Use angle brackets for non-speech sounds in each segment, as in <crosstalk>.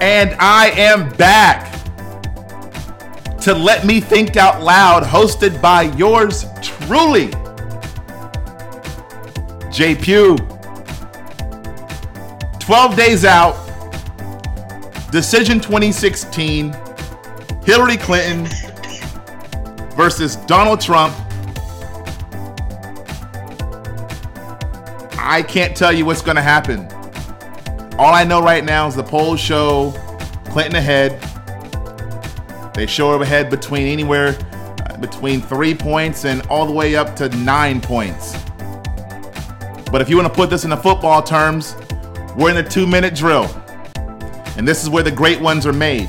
And I am back to Let Me Think Out Loud, hosted by yours truly, J. Pugh. 12 days out, Decision 2016, Hillary Clinton versus Donald Trump. I can't tell you what's going to happen. All I know right now is the polls show Clinton ahead. They show her ahead between anywhere uh, between three points and all the way up to nine points. But if you want to put this into football terms, we're in a two minute drill. And this is where the great ones are made.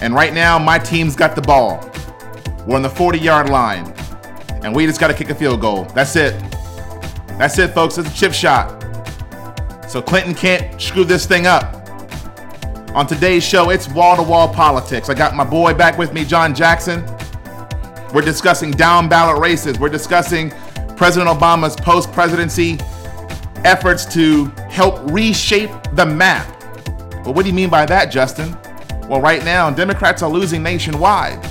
And right now, my team's got the ball. We're on the 40 yard line. And we just got to kick a field goal. That's it. That's it, folks. It's a chip shot. So Clinton can't screw this thing up. On today's show, it's wall to wall politics. I got my boy back with me, John Jackson. We're discussing down ballot races. We're discussing President Obama's post presidency efforts to help reshape the map. But what do you mean by that, Justin? Well, right now, Democrats are losing nationwide.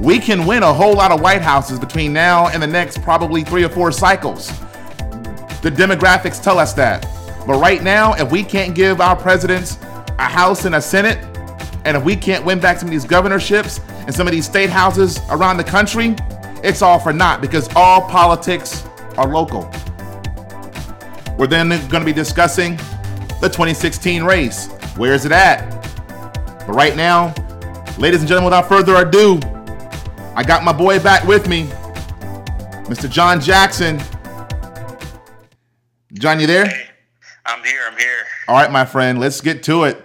We can win a whole lot of White Houses between now and the next probably three or four cycles. The demographics tell us that. But right now, if we can't give our presidents a House and a Senate, and if we can't win back some of these governorships and some of these state houses around the country, it's all for naught because all politics are local. We're then going to be discussing the 2016 race. Where is it at? But right now, ladies and gentlemen, without further ado, I got my boy back with me, Mr. John Jackson. John, you there? I'm here. I'm here. All right, my friend, let's get to it.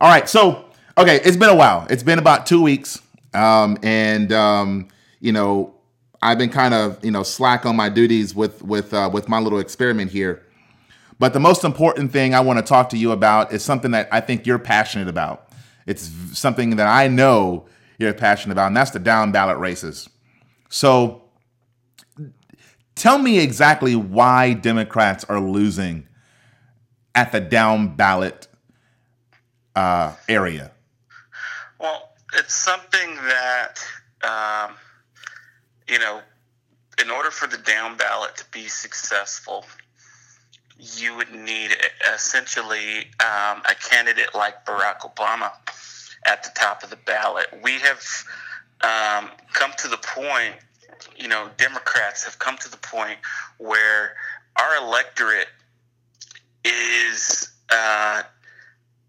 All right, so okay, it's been a while. It's been about two weeks, um, and um, you know, I've been kind of you know slack on my duties with with uh, with my little experiment here. But the most important thing I want to talk to you about is something that I think you're passionate about. It's something that I know you're passionate about, and that's the down ballot races. So, tell me exactly why Democrats are losing at the down ballot uh, area. Well, it's something that um, you know, in order for the down ballot to be successful, you would need essentially um, a candidate like Barack Obama at the top of the ballot. We have um, come to the point, you know, Democrats have come to the point where our electorate is uh,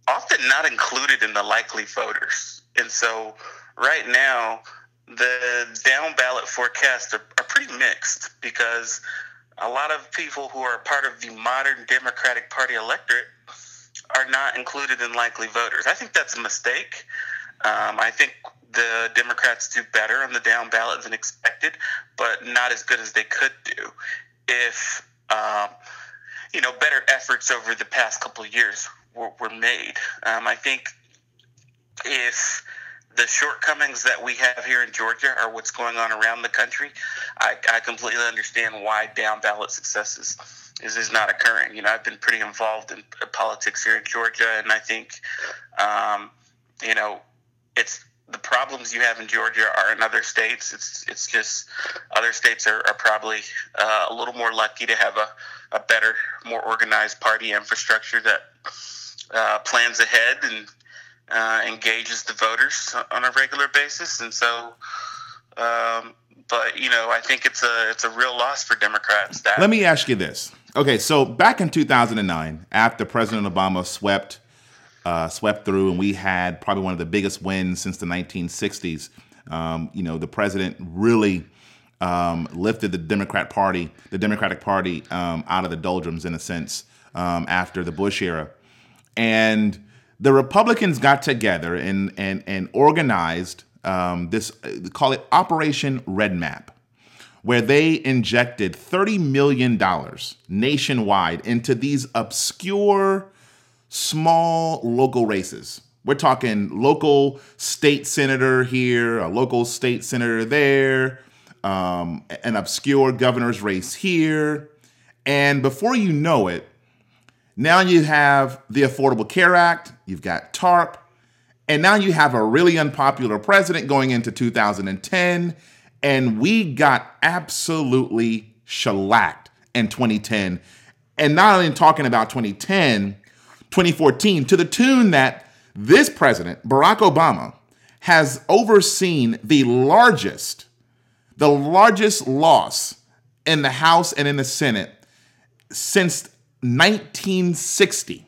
often not included in the likely voters. And so right now, the down ballot forecasts are, are pretty mixed because a lot of people who are part of the modern Democratic Party electorate are not included in likely voters. I think that's a mistake. Um, I think the Democrats do better on the down ballot than expected, but not as good as they could do if um, you know better efforts over the past couple of years were, were made. Um, I think if the shortcomings that we have here in Georgia are what's going on around the country. I, I completely understand why down ballot successes is, is, is not occurring. You know, I've been pretty involved in politics here in Georgia, and I think, um, you know, it's the problems you have in Georgia are in other states. It's it's just other states are, are probably uh, a little more lucky to have a, a better, more organized party infrastructure that uh, plans ahead and uh, engages the voters on a regular basis, and so. Um, but you know, I think it's a it's a real loss for Democrats. That let me ask you this. Okay, so back in 2009, after President Obama swept uh, swept through, and we had probably one of the biggest wins since the 1960s. Um, you know, the president really um, lifted the Democrat Party, the Democratic Party, um, out of the doldrums in a sense um, after the Bush era, and the Republicans got together and and and organized um, this call it Operation Red Map, where they injected thirty million dollars nationwide into these obscure, small local races. We're talking local state senator here, a local state senator there, um, an obscure governor's race here, and before you know it, Now you have the Affordable Care Act, you've got TARP, and now you have a really unpopular president going into 2010. And we got absolutely shellacked in 2010. And not only talking about 2010, 2014, to the tune that this president, Barack Obama, has overseen the largest, the largest loss in the House and in the Senate since 1960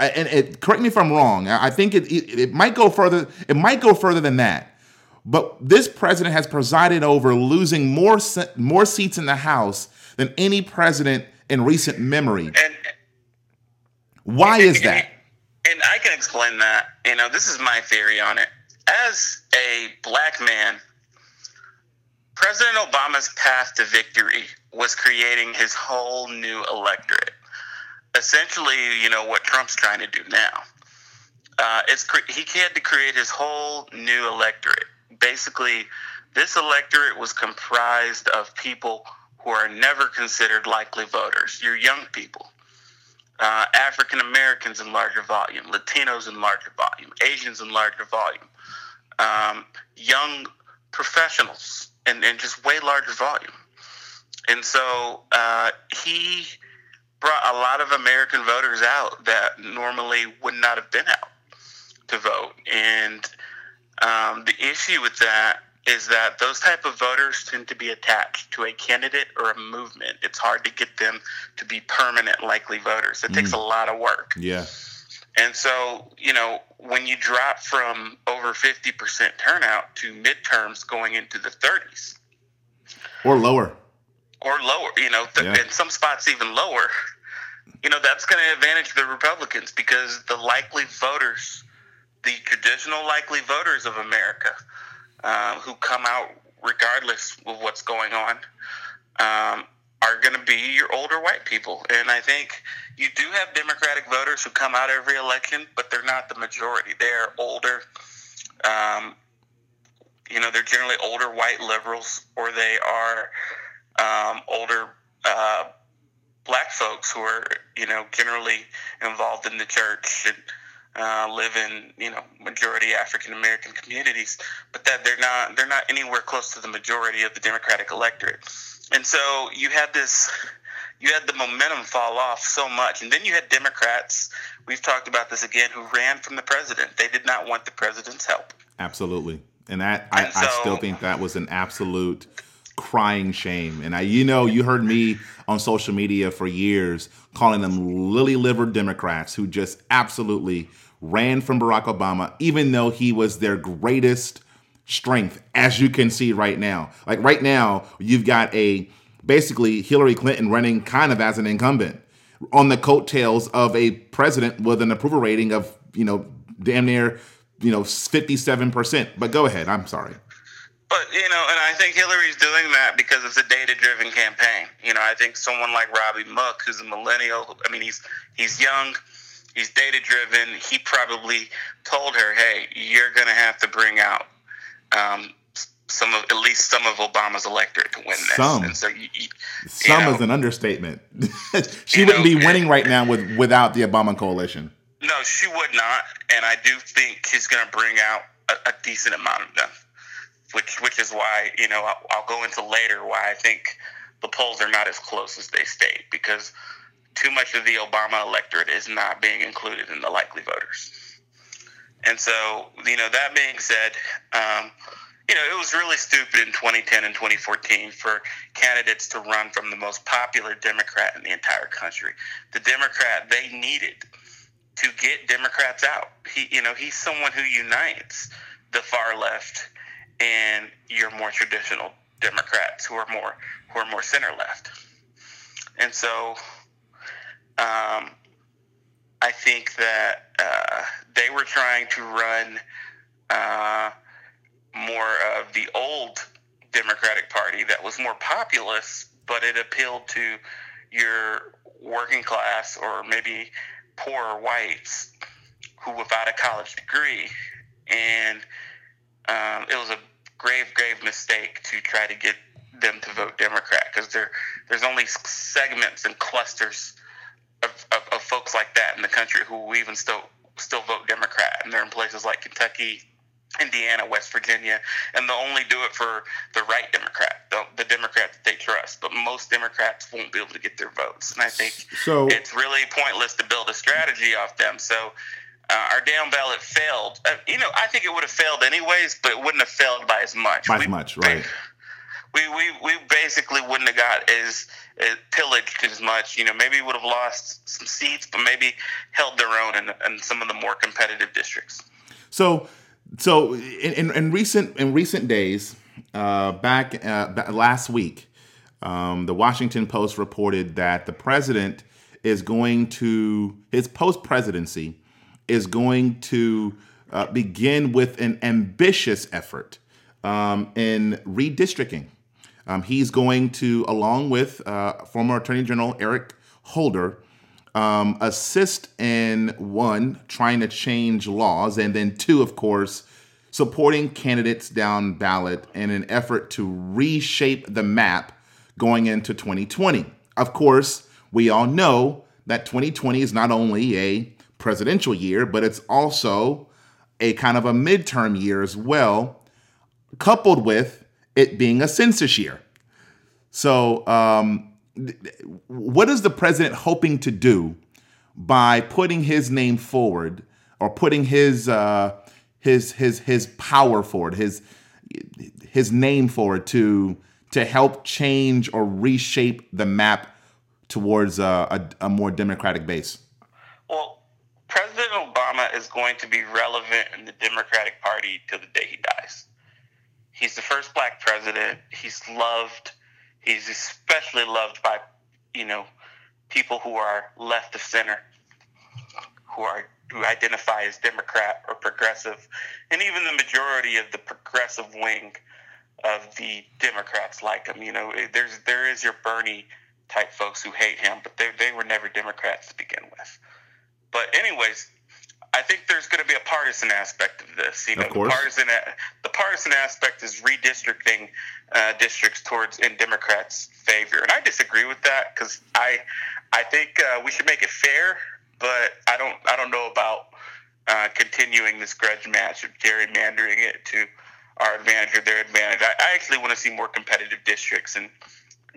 and it, correct me if I'm wrong. I think it, it, it might go further. It might go further than that. But this president has presided over losing more more seats in the House than any president in recent memory. And why and, is that? And I can explain that. You know, this is my theory on it. As a black man, President Obama's path to victory was creating his whole new electorate essentially, you know, what Trump's trying to do now. Uh, it's he had to create his whole new electorate. Basically, this electorate was comprised of people who are never considered likely voters. Your young people, uh, African Americans in larger volume, Latinos in larger volume, Asians in larger volume, um, young professionals and, and just way larger volume. And so uh, he brought a lot of American voters out that normally would not have been out to vote. And um, the issue with that is that those type of voters tend to be attached to a candidate or a movement. It's hard to get them to be permanent likely voters. It mm. takes a lot of work. Yeah. And so, you know, when you drop from over 50% turnout to midterms going into the 30s or lower or lower, you know, the, yeah. in some spots even lower, you know, that's going to advantage the Republicans because the likely voters, the traditional likely voters of America, uh, who come out regardless of what's going on, um, are going to be your older white people. And I think you do have Democratic voters who come out every election, but they're not the majority. They're older. Um, you know, they're generally older white liberals, or they are um, older uh, black folks who are, you know, generally involved in the church and uh, live in, you know, majority African American communities, but that they're not they're not anywhere close to the majority of the Democratic electorate. And so you had this you had the momentum fall off so much. And then you had Democrats, we've talked about this again, who ran from the president. They did not want the president's help. Absolutely. And that and I, so, I still think that was an absolute crying shame. And I, you know, you heard me on social media for years calling them lily livered Democrats who just absolutely ran from Barack Obama, even though he was their greatest strength, as you can see right now. Like right now, you've got a basically Hillary Clinton running kind of as an incumbent on the coattails of a president with an approval rating of, you know, damn near, you know, 57%. But go ahead. I'm sorry. But you know, and I think Hillary's doing that because it's a data-driven campaign. You know, I think someone like Robbie Mook, who's a millennial, I mean, he's he's young, he's data-driven. He probably told her, "Hey, you're going to have to bring out um, some of at least some of Obama's electorate to win this." Some, and so you, you, some know, is an understatement. <laughs> she wouldn't know, be winning right now with without the Obama coalition. No, she would not, and I do think he's going to bring out a, a decent amount of them which which is why you know I'll, I'll go into later why I think the polls are not as close as they state because too much of the Obama electorate is not being included in the likely voters. And so, you know, that being said, um, you know, it was really stupid in 2010 and 2014 for candidates to run from the most popular Democrat in the entire country. The Democrat they needed to get Democrats out. He, you know, he's someone who unites the far left and your more traditional Democrats who are more who are more center left. And so, um, I think that uh, they were trying to run uh, more of the old Democratic Party that was more populist, but it appealed to your working class or maybe poorer whites who without a college degree. And um, it was a grave, grave mistake to try to get them to vote Democrat because there there's only segments and clusters of, of, of, folks like that in the country who even still still vote Democrat, and they're in places like Kentucky, Indiana, West Virginia, and they'll only do it for the right Democrat, the, the Democrat that they trust. But most Democrats won't be able to get their votes, and I think so, it's really pointless to build a strategy off them. So. Uh, our down ballot failed. Uh, you know, I think it would have failed anyways, but it wouldn't have failed by as much. By as much, right? We, we, we basically wouldn't have got as, as pillaged as much. You know, maybe we would have lost some seats, but maybe held their own in, in some of the more competitive districts. So, so in, in, in recent in recent days, uh, back uh, last week, um, the Washington Post reported that the president is going to his post presidency is going to uh, begin with an ambitious effort um, in redistricting. Um, he's going to, along with uh, former Attorney General Eric Holder, um, assist in one, trying to change laws, and then two, of course, supporting candidates down ballot in an effort to reshape the map going into 2020. Of course, we all know that 2020 is not only a presidential year, but it's also a kind of a midterm year as well, coupled with it being a census year. So, um, what is the president hoping to do by putting his name forward or putting his uh, his his his power forward, his his name forward to to help change or reshape the map towards a, a, a more democratic base? Well, President Obama is going to be relevant in the Democratic Party till the day he dies. He's the first black president. He's loved. He's especially loved by, you know, people who are left of center, who are who identify as Democrat or progressive, and even the majority of the progressive wing of the Democrats like him. You know, eh, there's there is your Bernie type folks who hate him, but they they were never Democrats to begin with. But anyways, I think there's going to be a partisan aspect of this. You know, the partisan the partisan aspect is redistricting uh, districts towards in Democrats' favor, and I disagree with that because I I think uh, we should make it fair, but I don't I don't know about uh, continuing this grudge match of gerrymandering it to our advantage or their advantage. I, I actually want to see more competitive districts and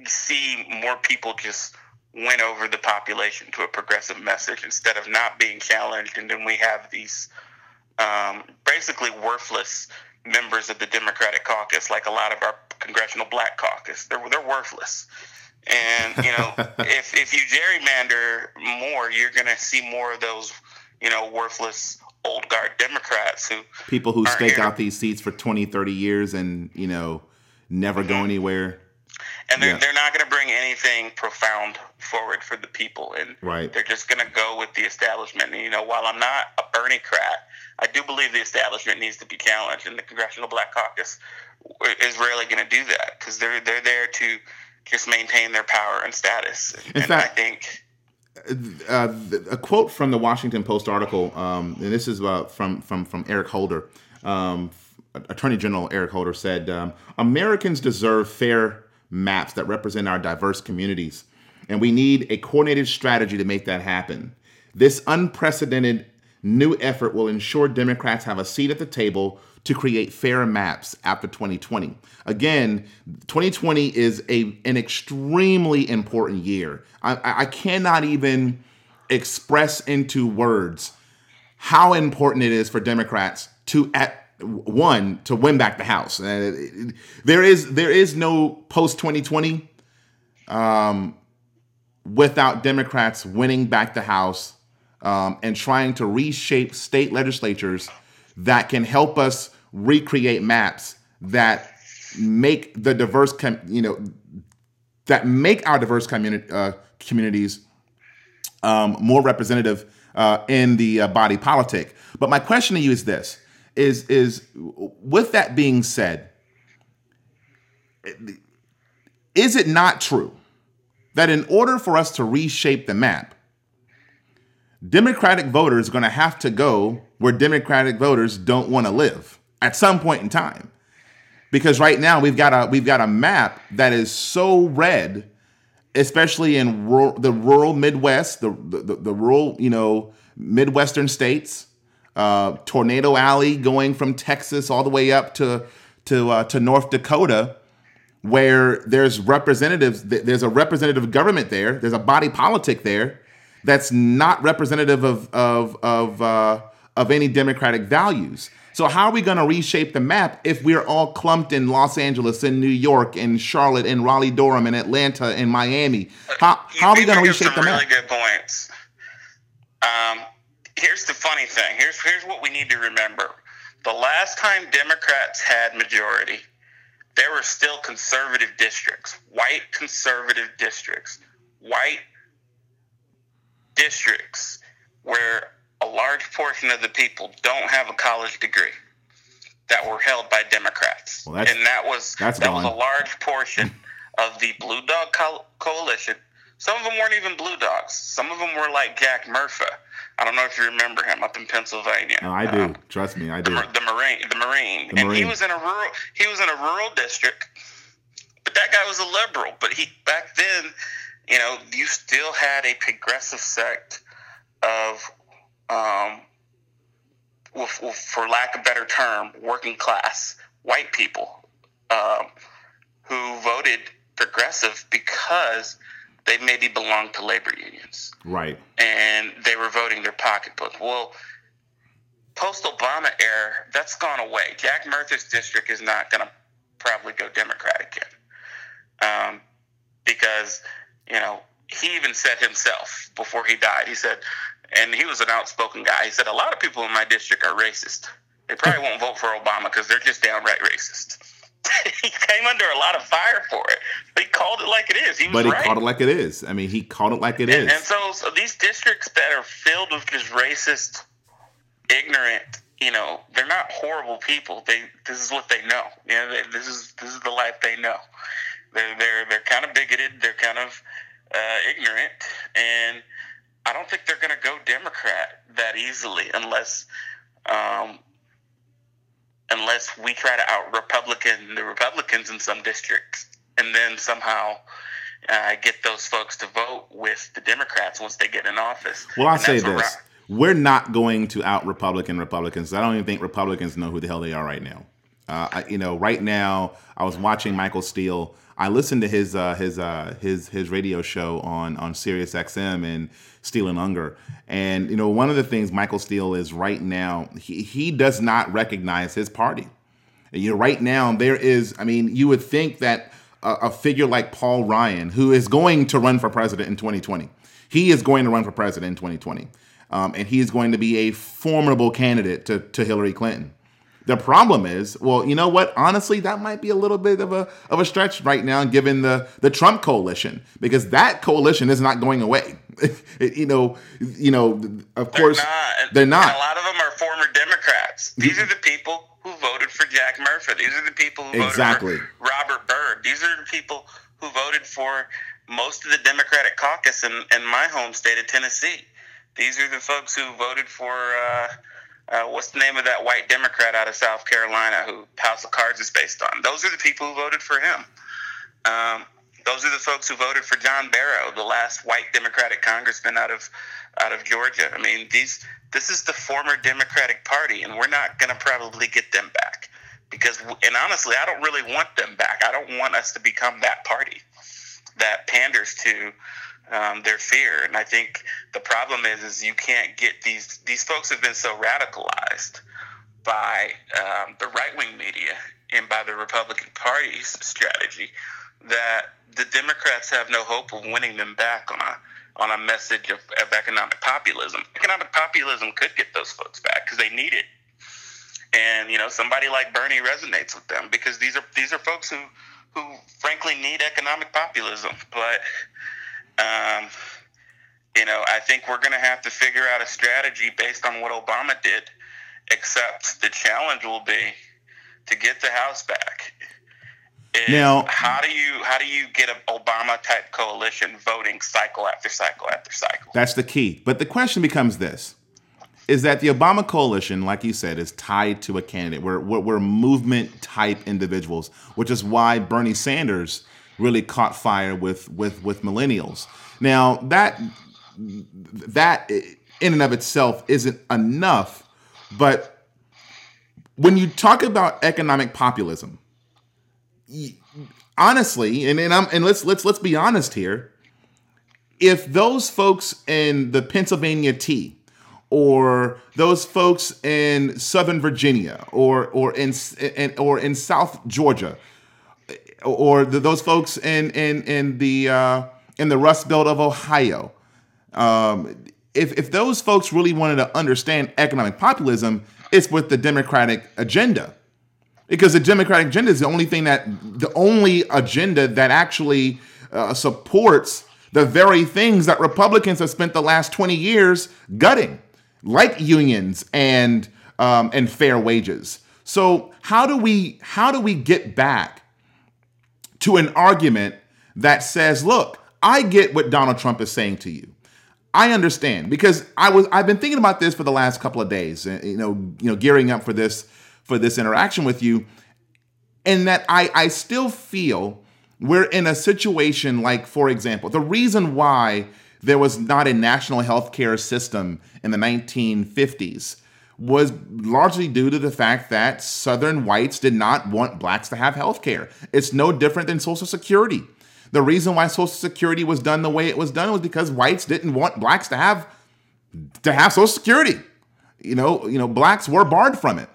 see more people just win over the population to a progressive message instead of not being challenged. And then we have these um, basically worthless members of the Democratic caucus, like a lot of our congressional black caucus. They're, they're worthless. And, you know, <laughs> if, if you gerrymander more, you're going to see more of those, you know, worthless old guard Democrats who people who stake here. out these seats for 20, 30 years and, you know, never mm-hmm. go anywhere and they're, yeah. they're not going to bring anything profound forward for the people and right. they're just going to go with the establishment and you know while i'm not a bernie crat i do believe the establishment needs to be challenged and the congressional black caucus is rarely going to do that because they're they're there to just maintain their power and status in and fact, i think uh, a quote from the Washington Post article, um, and this is uh, from from from Eric Holder, um, Attorney General Eric Holder said, um, "Americans deserve fair maps that represent our diverse communities. And we need a coordinated strategy to make that happen. This unprecedented new effort will ensure Democrats have a seat at the table to create fair maps after 2020. Again, 2020 is a an extremely important year. I, I cannot even express into words how important it is for Democrats to at one to win back the House. Uh, there is there is no post 2020 um, without Democrats winning back the House um, and trying to reshape state legislatures that can help us recreate maps that make the diverse com- you know that make our diverse uh, communities um, more representative uh, in the uh, body politic. But my question to you is this: is is with that being said, is it not true that in order for us to reshape the map, Democratic voters are going to have to go where Democratic voters don't want to live at some point in time? Because right now we've got a we've got a map that is so red especially in rural, the rural Midwest, the, the, the rural, you know, Midwestern states, uh, Tornado Alley going from Texas all the way up to to uh, to North Dakota, where there's representatives, there's a representative government there, there's a body politic there that's not representative of of of uh, of any democratic values. So how are we going to reshape the map if we're all clumped in Los Angeles, in New York, in Charlotte, in Raleigh, Durham, in Atlanta, in Miami? How, how are we going to reshape the map? Really good points. Um, here's the funny thing. Here's here's what we need to remember. The last time Democrats had majority, there were still conservative districts, white conservative districts, white districts where a large portion of the people don't have a college degree that were held by Democrats. Well, and that was that gone. was a large portion of the Blue Dog Co- Coalition. Some of them weren't even Blue Dogs. Some of them were like Jack Murtha. I don't know if you remember him up in Pennsylvania. No, I do. Um, Trust me, I do. The, the Marine, the Marine, the and Marine. he was in a rural. He was in a rural district, but that guy was a liberal. But he back then, you know, you still had a progressive sect of um, for lack of a better term, working class white people um, who voted progressive because they maybe belong to labor unions. Right. And they were voting their pocketbook. Well, post Obama era, that's gone away. Jack Murtha's district is not going to probably go Democratic again. Um, because, you know, he even said himself before he died, he said, and he was an outspoken guy. He said, A lot of people in my district are racist. They probably <laughs> won't vote for Obama because they're just downright racist. He came under a lot of fire for it. But he called it like it is. He but he right. called it like it is. I mean, he called it like it and, is. and so, so these districts that are filled with just racist, ignorant, you know, they're not horrible people. They this is what they know. You know, they, this is this is the life they know. They're they're they're kind of bigoted. They're kind of uh, ignorant, and I don't think they're going to go Democrat that easily unless um, unless we try to out Republican the Republicans in some districts, and then somehow uh, get those folks to vote with the Democrats once they get in office. Well, I'll say this: we're not going to out Republican Republicans. I don't even think Republicans know who the hell they are right now. Uh, I, you know, right now, I was watching Michael Steele. I listened to his uh, his uh, his his radio show on on Sirius XM and Steele and Ungar. And you know, one of the things Michael Steele is right now, he he does not recognize his party. You know, right now there is. I mean, you would think that a, a figure like Paul Ryan, who is going to run for president in 2020, he is going to run for president in 2020, um, and he is going to be a formidable candidate to to Hillary Clinton. The problem is, well, you know what? Honestly, that might be a little bit of a of a stretch right now, given the the Trump coalition, because that coalition is not going away. <laughs> you know, you know, of course, they're not. They're not. a lot of them are former Democrats. These are the people who voted for Jack Murtha. These are the people who exactly. voted for Robert Byrd. These are the people who voted for most of the Democratic caucus in, in my home state of Tennessee. These are the folks who voted for. Uh, uh, what's the name of that white Democrat out of South Carolina who House of Cards is based on? Those are the people who voted for him. Um, those are the folks who voted for John Barrow, the last white Democratic congressman out of out of Georgia. I mean, these this is the former Democratic Party, and we're not going to probably get them back because, and honestly, I don't really want them back. I don't want us to become that party that panders to um, their fear. And I think the problem is, is you can't get these these folks have been so radicalized by um, the right wing media and by the Republican Party's strategy that the Democrats have no hope of winning them back on a on a message of, of economic populism. Economic populism could get those folks back because they need it. And you know, somebody like Bernie resonates with them because these are these are folks who who frankly need economic populism. But um, you know, I think we're going to have to figure out a strategy based on what Obama did. Except the challenge will be to get the House back. now, how do you how do you get an Obama type coalition voting cycle after cycle after cycle? That's the key. But the question becomes this: Is that the Obama coalition, like you said, is tied to a candidate? We're we're, we're movement type individuals, which is why Bernie Sanders really caught fire with with with millennials. Now that that in and of itself isn't enough, but when you talk about economic populism, honestly, and, and I'm and let's let's let's be honest here. If those folks in the Pennsylvania T or those folks in Southern Virginia or or in, in or in South Georgia or the, those folks in in in the uh, in the Rust Belt of Ohio. Um, if if those folks really wanted to understand economic populism, it's with the Democratic agenda, because the Democratic agenda is the only thing that the only agenda that actually uh, supports the very things that Republicans have spent the last twenty years gutting, like unions and um, and fair wages. So how do we how do we get back to an argument that says, look, I get what Donald Trump is saying to you. I understand because I was I've been thinking about this for the last couple of days, you know, you know, gearing up for this for this interaction with you, and that I I still feel we're in a situation like, for example, the reason why there was not a national health care system in the 1950s was largely due to the fact that Southern whites did not want blacks to have health care. It's no different than Social Security. The reason why Social Security was done the way it was done was because whites didn't want blacks to have to have Social Security. You know, you know, blacks were barred from it.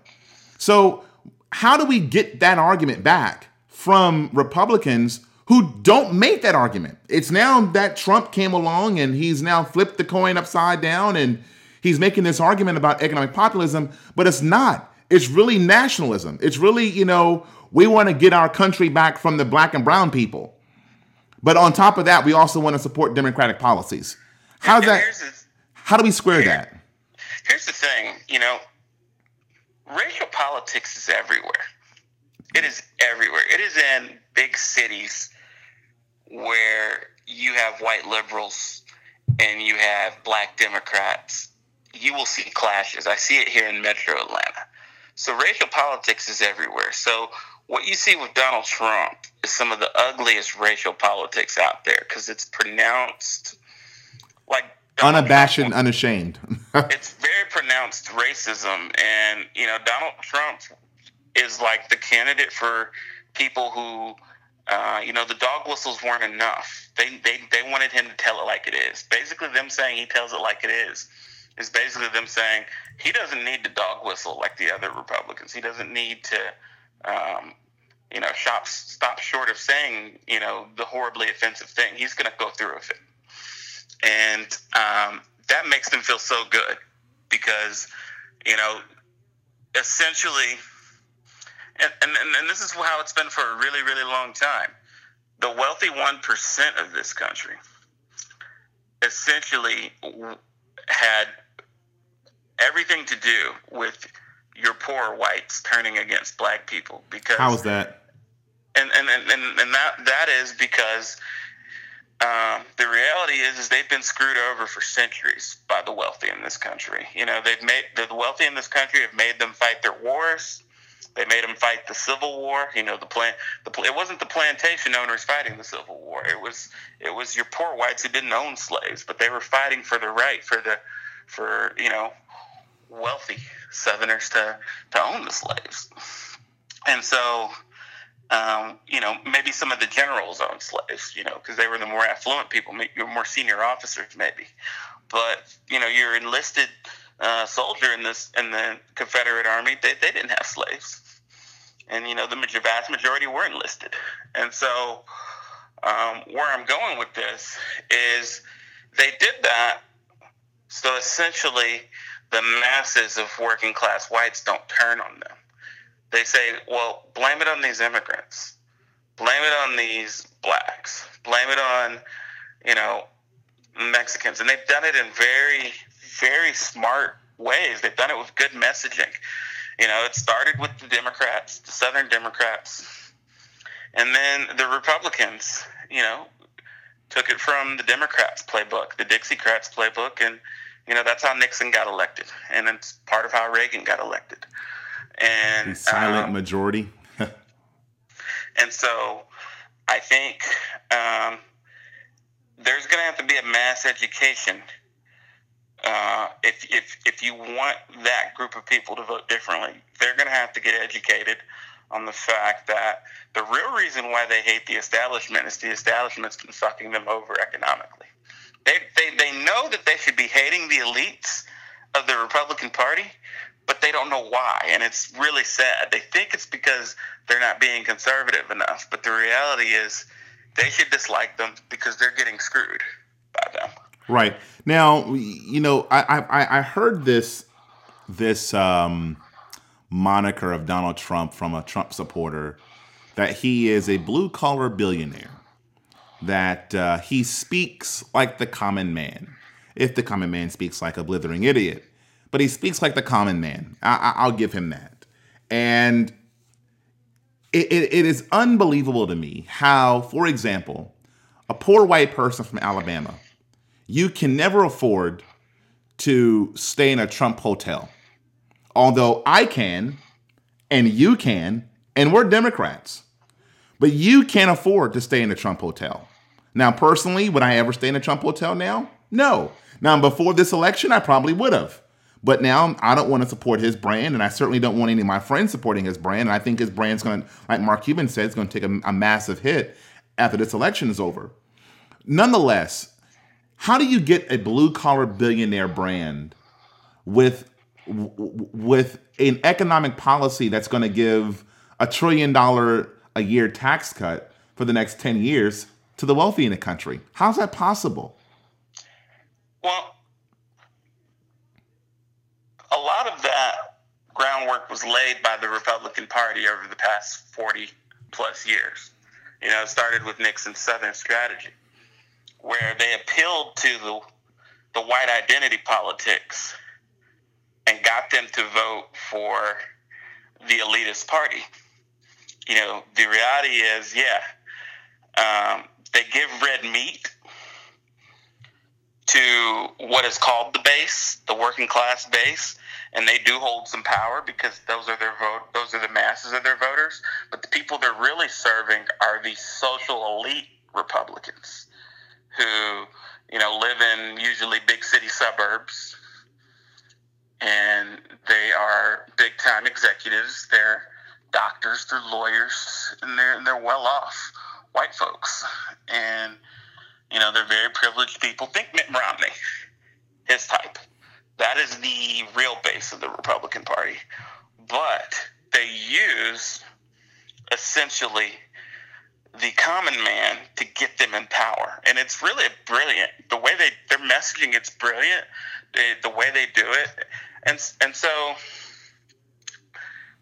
So how do we get that argument back from Republicans who don't make that argument? It's now that Trump came along and he's now flipped the coin upside down and he's making this argument about economic populism, but it's not. It's really nationalism. It's really, you know, we want to get our country back from the black and brown people. But on top of that, we also want to support democratic policies. How's that? how do we square here, that? Here's the thing, you know, racial politics is everywhere. It is everywhere. It is in big cities where you have white liberals and you have black Democrats you will see clashes. I see it here in metro Atlanta. So racial politics is everywhere. So what you see with Donald Trump is some of the ugliest racial politics out there because it's pronounced like Donald unabashed Trump, and <laughs> unashamed. it's very pronounced racism, and you know Donald Trump is like the candidate for people who. Uh, you know, the dog whistles weren't enough. They, they they wanted him to tell it like it is. Basically, them saying he tells it like it is is basically them saying he doesn't need to dog whistle like the other Republicans. He doesn't need to, um, you know, shop, stop short of saying, you know, the horribly offensive thing. He's going to go through with it. And um, that makes them feel so good because, you know, essentially, and, and, and this is how it's been for a really, really long time. The wealthy 1% of this country essentially had everything to do with your poor whites turning against black people because how is that and and and, and that that is because um, the reality is is they've been screwed over for centuries by the wealthy in this country you know they've made the wealthy in this country have made them fight their wars they made them fight the Civil War. You know, the plan. The, it wasn't the plantation owners fighting the Civil War. It was it was your poor whites who didn't own slaves, but they were fighting for the right for the for you know wealthy Southerners to, to own the slaves. And so, um, you know, maybe some of the generals owned slaves, you know, because they were the more affluent people, more senior officers, maybe. But, you know, your enlisted uh, soldier in this in the Confederate Army, they, they didn't have slaves. And, you know, the vast majority were enlisted. And so, um, where I'm going with this is they did that. So essentially, the masses of working class whites don't turn on them. They say, well, blame it on these immigrants. Blame it on these blacks. Blame it on, you know, Mexicans. And they've done it in very, very smart ways. They've done it with good messaging. You know, it started with the Democrats, the Southern Democrats, and then the Republicans, you know, took it from the Democrats' playbook, the Dixiecrats' playbook, and you know, that's how Nixon got elected, and it's part of how Reagan got elected. And the silent um, majority. <laughs> and so, I think um, there's going to have to be a mass education uh, if, if, if you want that group of people to vote differently, they're going to have to get educated on the fact that the real reason why they hate the establishment is the establishment's been fucking them over economically. They, they, they know that they should be hating the elites of the Republican Party, but they don't know why. And it's really sad. They think it's because they're not being conservative enough, but the reality is they should dislike them because they're getting screwed by them. Right now, you know, I I, I heard this this um, moniker of Donald Trump from a Trump supporter that he is a blue collar billionaire, that uh, he speaks like the common man, if the common man speaks like a blithering idiot, but he speaks like the common man. I, will give him that, and it, it, it is unbelievable to me how, for example, a poor white person from Alabama you can never afford to stay in a Trump hotel. Although I can, and you can, and we're Democrats. But you can't afford to stay in a Trump hotel. Now, personally, would I ever stay in a Trump hotel now? No. Now, before this election, I probably would have. But now I don't want to support his brand, and I certainly don't want any of my friends supporting his brand. And I think his brand's going to, like Mark Cuban said, it's going to take a, a massive hit after this election is over. Nonetheless, how do you get a blue collar billionaire brand with with an economic policy that's going to give a trillion dollar a year tax cut for the next 10 years to the wealthy in the country? How's that possible? Well, a lot of that groundwork was laid by the Republican Party over the past 40 plus years. You know, it started with Nixon's Southern strategy where they appealed to the the white identity politics and got them to vote for the elitist party. You know, the reality is, yeah, um, they give red meat to what is called the base, the working class base, and they do hold some power because those are their vote, those are the masses of their voters. But the people they're really serving are the social elite Republicans who you know live in usually big city suburbs and they are big time executives they're doctors they're lawyers and they're they're well off white folks and you know they're very privileged people think Mitt Romney his type that is the real base of the Republican Party but they use essentially the common man to get them in power. And it's really brilliant. The way they their messaging it's brilliant. The, the way they do it. And and so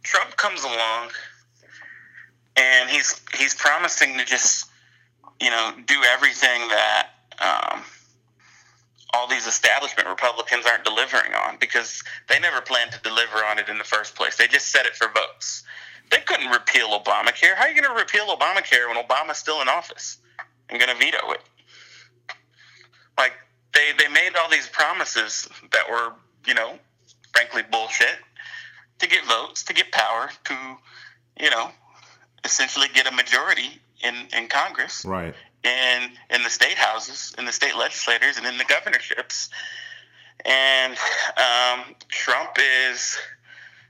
Trump comes along and he's he's promising to just you know do everything that um, all these establishment Republicans aren't delivering on because they never planned to deliver on it in the first place. They just set it for votes. They couldn't repeal Obamacare. How are you going to repeal Obamacare when Obama's still in office and going to veto it? Like they they made all these promises that were, you know, frankly bullshit to get votes, to get power, to, you know, essentially get a majority in in Congress. Right. And in the state houses, in the state legislators, and in the governorships. And um, Trump is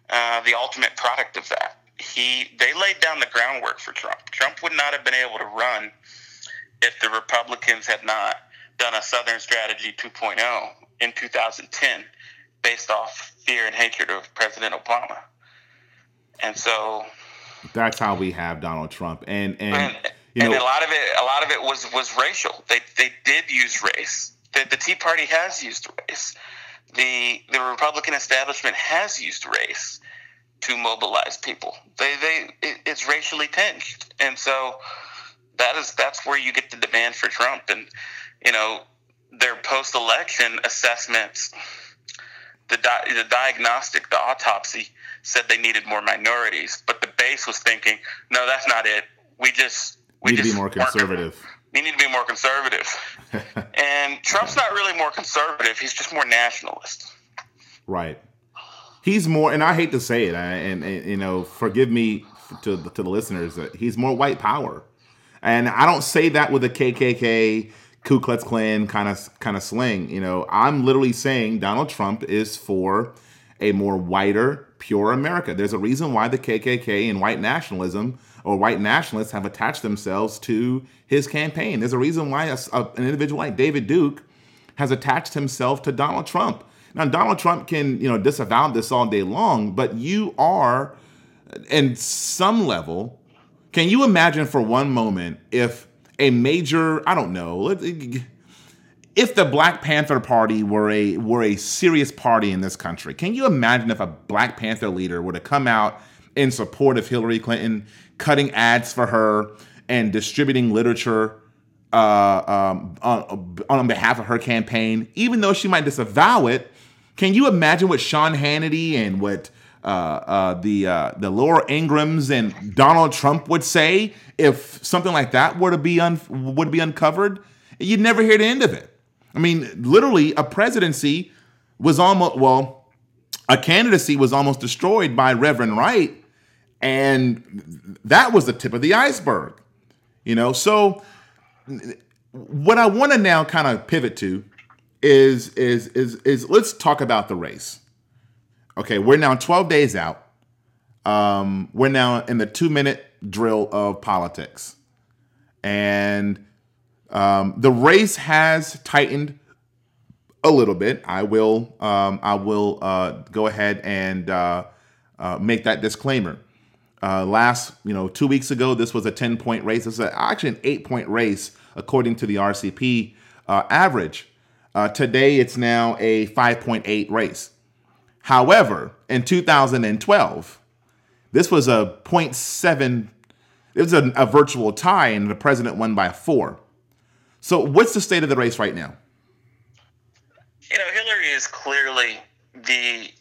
uh, the ultimate product of that he they laid down the groundwork for Trump. Trump would not have been able to run if the Republicans had not done a Southern Strategy 2.0 in 2010 based off fear and hatred of President Obama. And so that's how we have Donald Trump and and, and you know, and a lot of it a lot of it was was racial. They they did use race. The, the Tea Party has used race. The the Republican establishment has used race to mobilize people. They they it, it's racially tinged, and so that is that's where you get the demand for Trump, and you know their post-election assessments. The, di- the diagnostic, the autopsy said they needed more minorities, but the base was thinking, no, that's not it. We just we need just to be more conservative. We need to be more conservative. <laughs> and Trump's not really more conservative; he's just more nationalist. Right he's more, and I hate to say it, and, and you know, forgive me to to the listeners that he's more white power. And I don't say that with a KKK, Ku Klux Klan kind of kind of slang. You know, I'm literally saying Donald Trump is for a more whiter, pure America. There's a reason why the KKK and white nationalism or white nationalists have attached themselves to his campaign. There's a reason why a, a, an individual like David Duke has attached himself to Donald Trump. Now, Donald Trump can, you know, disavow this all day long, but you are, in some level, can you imagine for one moment if a major, I don't know, if the Black Panther Party were a were a serious party in this country, can you imagine if a Black Panther leader were to come out in support of Hillary Clinton, cutting ads for her and distributing literature uh, um, on, on behalf of her campaign, even though she might disavow it? Can you imagine what Sean Hannity and what the uh, the Laura Ingrahams and Donald Trump would say if something like that were to be un- would be uncovered? You'd never hear the end of it. I mean, literally, a presidency was almost, well, a candidacy was almost destroyed by Reverend Wright. And that was the tip of the iceberg, you know? So, what I want to now kind of pivot to is, is, is, is let's talk about the race. Okay, we're now 12 days out. Um, we're now in the two minute drill of politics. And um, the race has tightened a little bit. I will um, I will uh, go ahead and uh, uh, make that disclaimer. Uh, last you know two weeks ago, this was a ten point race. This is actually an eight point race according to the RCP uh, average. Uh, today, it's now a five point eight race. However, in 2012, this was a 0.7. It was a, a virtual tie, and the president won by four. So, what's the state of the race right now? You know, Hillary is clearly the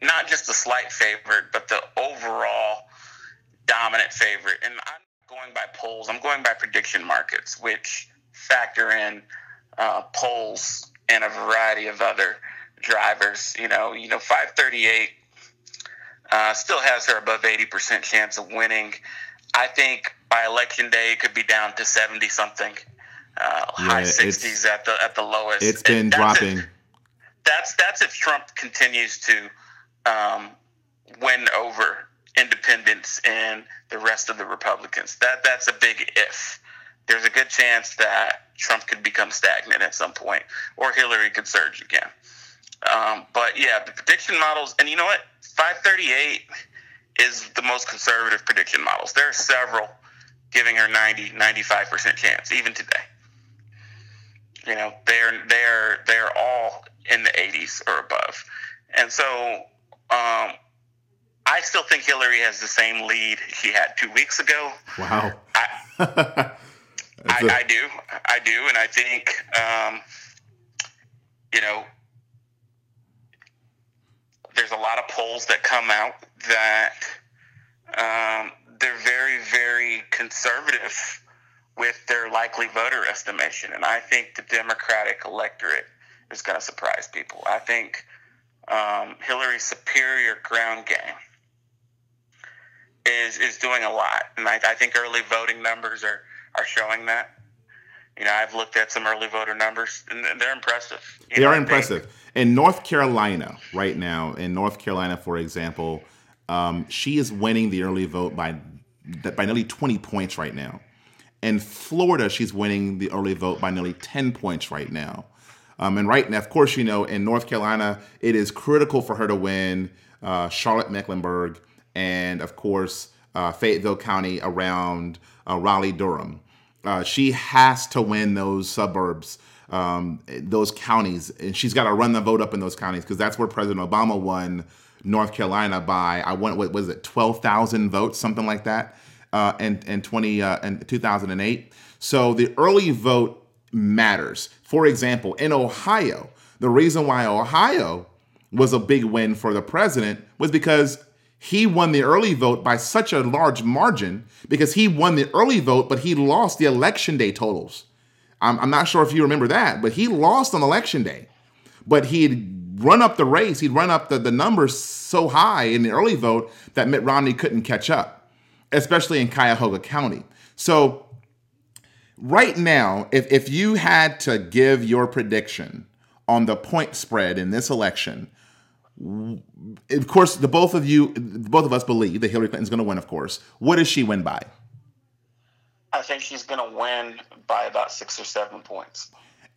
not just the slight favorite, but the overall dominant favorite. And I'm going by polls. I'm going by prediction markets, which factor in uh, polls and a variety of other drivers. You know, you know, 538 uh, still has her above 80% chance of winning. I think by election day it could be down to 70 something uh, yeah, high 60s at the at the lowest. It's been dropping. If, that's that's if Trump continues to um, win over independents and the rest of the Republicans. That that's a big if. There's a good chance that Trump could become stagnant at some point, or Hillary could surge again. Um, but yeah, the prediction models, and you know what? 538 is the most conservative prediction models. There are several giving her 90, 95% chance, even today. You know, they're they're they're all in the 80s or above, and so um, I still think Hillary has the same lead she had two weeks ago. Wow. I, <laughs> I, a- I do, I do, and I think um, you know there's a lot of polls that come out that um, they're very, very conservative with their likely voter estimation. And I think the Democratic electorate is going to surprise people. I think um, Hillary's superior ground game is is doing a lot, and I, I think early voting numbers are are showing that. You know, I've looked at some early voter numbers, and they're impressive. You they know, are impressive. in North Carolina, right now, in North Carolina, for example, um, she is winning the early vote by by nearly 20 points right now. In Florida, she's winning the early vote by nearly 10 points right now. Um, and right now, of course, you know, in North Carolina, it is critical for her to win uh, Charlotte Mecklenburg and, of course, uh, Fayetteville County around uh, Raleigh Durham. Uh, she has to win those suburbs, um, those counties, and she's got to run the vote up in those counties because that's where President Obama won North Carolina by I went what was it twelve thousand votes, something like that uh, in in twenty uh, in two thousand and eight. So the early vote matters. For example, in Ohio, the reason why Ohio was a big win for the president was because he won the early vote by such a large margin because he won the early vote, but he lost the election day totals. I'm, I'm not sure if you remember that, but he lost on election day. But he had run up the race, he'd run up the, the numbers so high in the early vote that Mitt Romney couldn't catch up especially in Cuyahoga County. So right now, if if you had to give your prediction on the point spread in this election, of course, the both of you, both of us believe that Hillary Clinton's going to win. Of course, what does she win by? I think she's going to win by about six or seven points.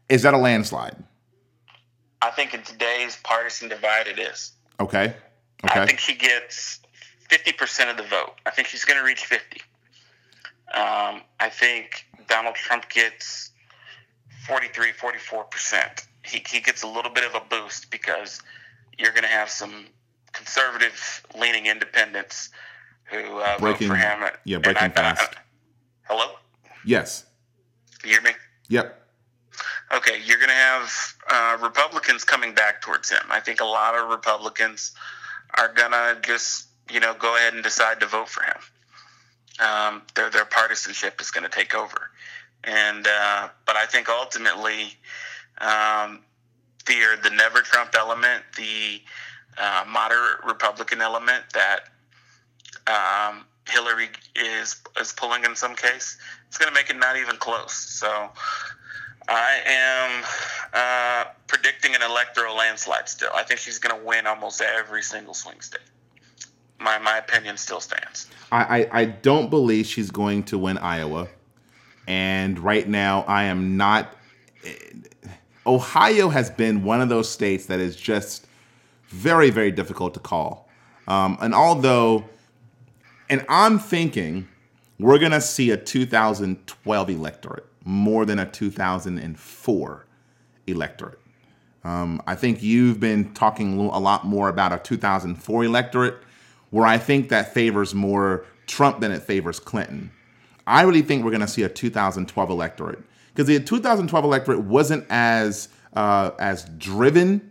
Is that a landslide? I think in today's partisan divide, it is. Okay. Okay. I think she gets 50% of the vote. I think she's going to reach 50. Um, I think Donald Trump gets 43, 44%. He, he gets a little bit of a boost because you're going to have some conservative leaning independents who uh, breaking, vote for him. Yeah, breaking I, fast. I, hello? Yes. You hear me? Yep. Okay, you're going to have uh, Republicans coming back towards him. I think a lot of Republicans are going to just, you know, go ahead and decide to vote for him. Um, their their partisanship is going to take over, and uh, but I think ultimately, um, the the never Trump element, the uh, moderate Republican element that um, Hillary is is pulling in some case, it's going to make it not even close. So I am uh, predicting an electoral landslide still. I think she's going to win almost every single swing state. My, my opinion still stands. I, I, I don't believe she's going to win Iowa. And right now, I am not. Ohio has been one of those states that is just very, very difficult to call. Um, and although, and I'm thinking we're going to see a 2012 electorate more than a 2004 electorate. Um, I think you've been talking a lot more about a 2004 electorate, where I think that favors more Trump than it favors Clinton. I really think we're going to see a 2012 electorate because the 2012 electorate wasn't as uh, as driven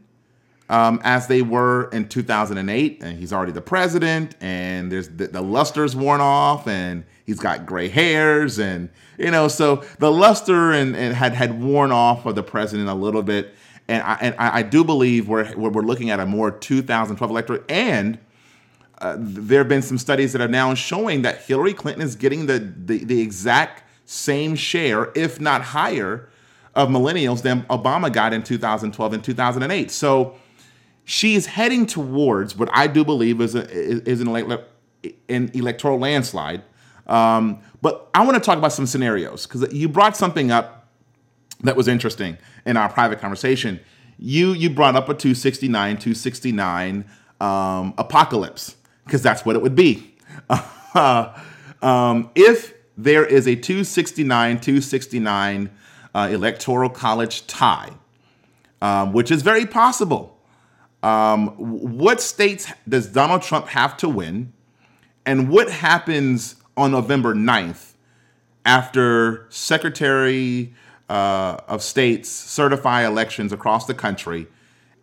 um, as they were in 2008, and he's already the president, and there's the, the luster's worn off, and he's got gray hairs, and you know, so the luster and, and had had worn off of the president a little bit, and I and I, do believe we're we're looking at a more 2012 electorate, and uh, there have been some studies that are now showing that Hillary Clinton is getting the, the, the exact same share, if not higher, of millennials than Obama got in 2012 and 2008. So she's heading towards what I do believe is, a, is an, an electoral landslide. Um, but I want to talk about some scenarios because you brought something up that was interesting in our private conversation. You you brought up a 269, 269 um, apocalypse because that's what it would be. <laughs> um, if there is a 269, 269 uh, electoral college tie, um, which is very possible um, what states does Donald Trump have to win? And what happens on November 9th after Secretary uh, of States certify elections across the country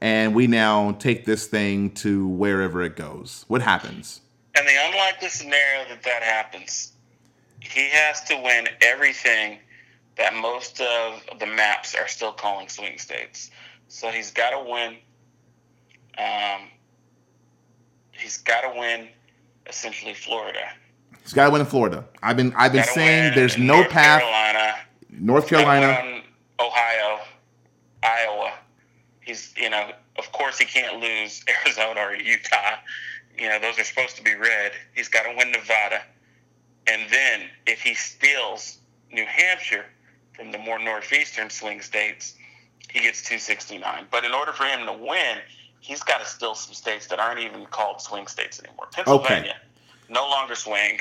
and we now take this thing to wherever it goes? What happens? In the unlikely scenario that that happens, he has to win everything that most of the maps are still calling swing states. So he's got to win um, he's got to win essentially Florida. He's got to win in Florida. I've been I've been saying there's no North path. Carolina, North Carolina, Ohio, Iowa. He's you know of course he can't lose <laughs> Arizona or Utah. You know those are supposed to be red. He's got to win Nevada, and then if he steals New Hampshire from the more northeastern swing states, he gets 269. But in order for him to win, he's got to steal some states that aren't even called swing states anymore. Pennsylvania, okay. no longer swing.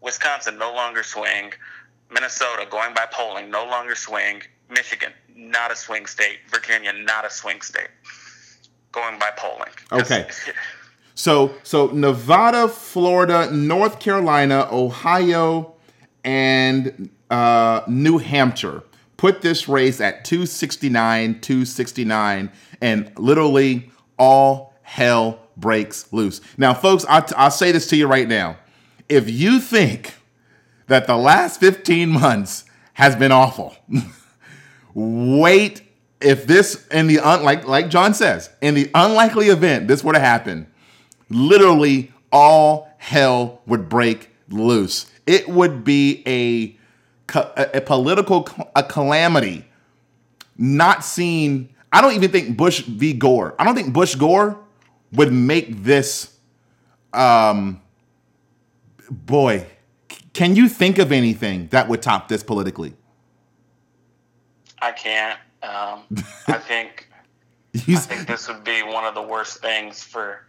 Wisconsin, no longer swing. Minnesota, going by polling, no longer swing. Michigan, not a swing state. Virginia, not a swing state. Going by polling. Okay. <laughs> So, so Nevada, Florida, North Carolina, Ohio, and uh, New Hampshire put this race at 269, 269, and literally all hell breaks loose. Now, folks, I'll, t- I'll say this to you right now. If you think that the last 15 months has been awful, <laughs> wait. If this, in the un, like like John says, in the unlikely event this were to happen, literally all hell would break loose. It would be a a, political a calamity not seen. I don't even think Bush v. Gore. I don't think Bush Gore would make this. Um, boy, can you think of anything that would top this politically? I can't. Um, <laughs> I think. I think this would be one of the worst things for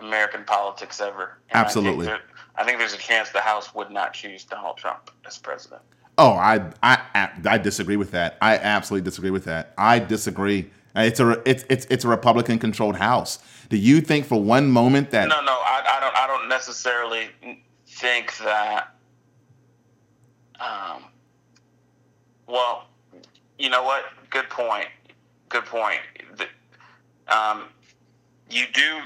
American politics ever. And absolutely. I think, there, I think there's a chance the House would not choose Donald Trump as president. Oh, I, I, I disagree with that. I absolutely disagree with that. I disagree. It's a, it's, it's, it's a Republican controlled House. Do you think for one moment that? No, no, I, I don't, I don't necessarily think that. Um, well, you know what? Good point. Good point. Um, you do.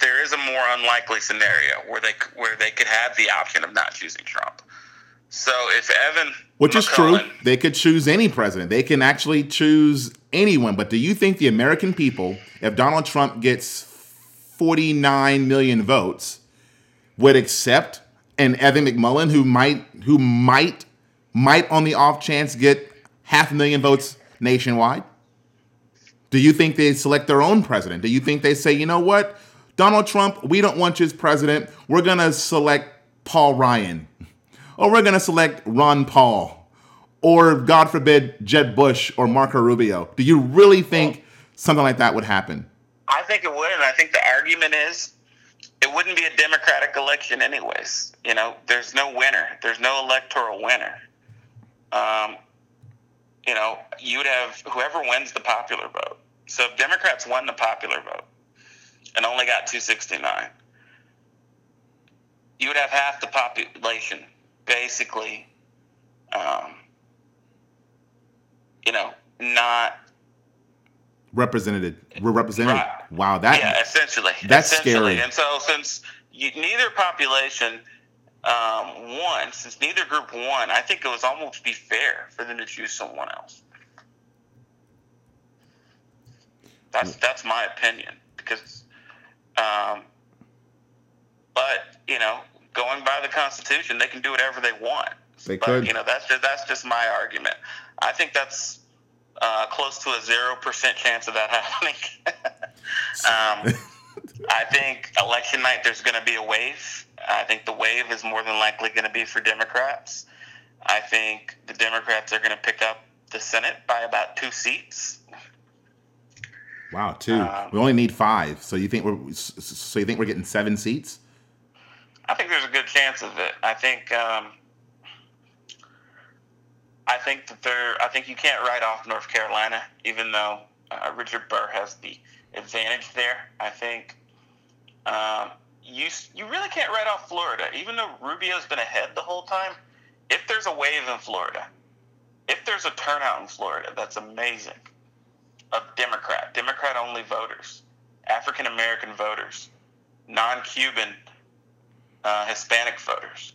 There is a more unlikely scenario where they where they could have the option of not choosing Trump. So if Evan, which McMullin, is true, they could choose any president. They can actually choose anyone. But do you think the American people, if Donald Trump gets 49 million votes, would accept an Evan McMullin who might who might might on the off chance get half a million votes nationwide? Do you think they select their own president? Do you think they say, you know what, Donald Trump, we don't want you as president. We're gonna select Paul Ryan or we're going to select Ron Paul, or God forbid, Jeb Bush or Marco Rubio. Do you really think something like that would happen? I think it would, and I think the argument is it wouldn't be a democratic election, anyways. You know, there's no winner, there's no electoral winner. Um, you know, you would have whoever wins the popular vote. So if Democrats won the popular vote and only got 269, you would have half the population basically, um, you know, not represented. We're represented. Right. Wow, that yeah, essentially. That's essentially. scary. And so, since you, neither population um, won, since neither group won, I think it was almost be fair for them to choose someone else. That's that's my opinion because, um, but you know, going by the Constitution, they can do whatever they want. They but, could. You know, that's just, that's just my argument. I think that's uh, close to a zero percent chance of that <laughs> happening. <laughs> um, I think election night there's going to be a wave. I think the wave is more than likely going to be for Democrats. I think the Democrats are going to pick up the Senate by about two seats. Wow, two. Um, we only need five. So you think we're so you think we're getting seven seats? I think there's a good chance of it. I think um, I think that there. I think you can't write off North Carolina, even though uh, Richard Burr has the advantage there. I think um, you you really can't write off Florida, even though Rubio's been ahead the whole time. If there's a wave in Florida, if there's a turnout in Florida, that's amazing. Of Democrat, Democrat only voters, African American voters, non Cuban uh, Hispanic voters.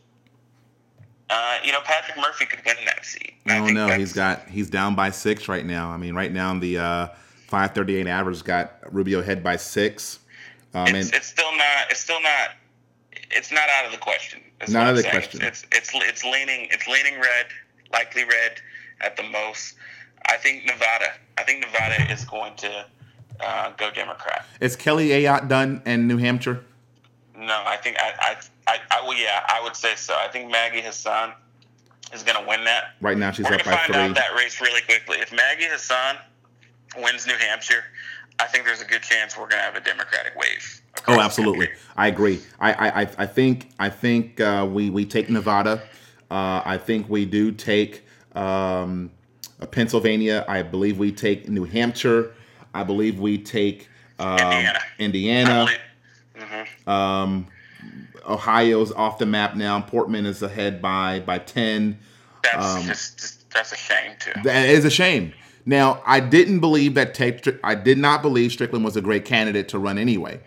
Uh, you know, Patrick Murphy could win that seat. Oh no, he's got he's down by six right now. I mean, right now the uh, 538 average got Rubio head by six. Um, it's, and it's still not. It's still not. It's not out of the question. Not out of the question. It's, it's it's it's leaning. It's leaning red, likely red at the most. I think Nevada. I think Nevada is going to uh, go Democrat. Is Kelly Ayotte done in New Hampshire? No, I think I, I, I, I well, yeah, I would say so. I think Maggie Hassan is going to win that. Right now, she's We're up by find three. out that race really quickly. If Maggie Hassan wins New Hampshire, I think there's a good chance we're going to have a Democratic wave. Oh, absolutely. I agree. I, I, I think, I think uh, we we take Nevada. Uh, I think we do take um, Pennsylvania. I believe we take New Hampshire. I believe we take um, Indiana. Indiana. Mm-hmm. Um, Ohio's off the map now. Portman is ahead by by ten. That's um, just, just, that's a shame too. That is a shame. Now I didn't believe that Tate, I did not believe Strickland was a great candidate to run anyway,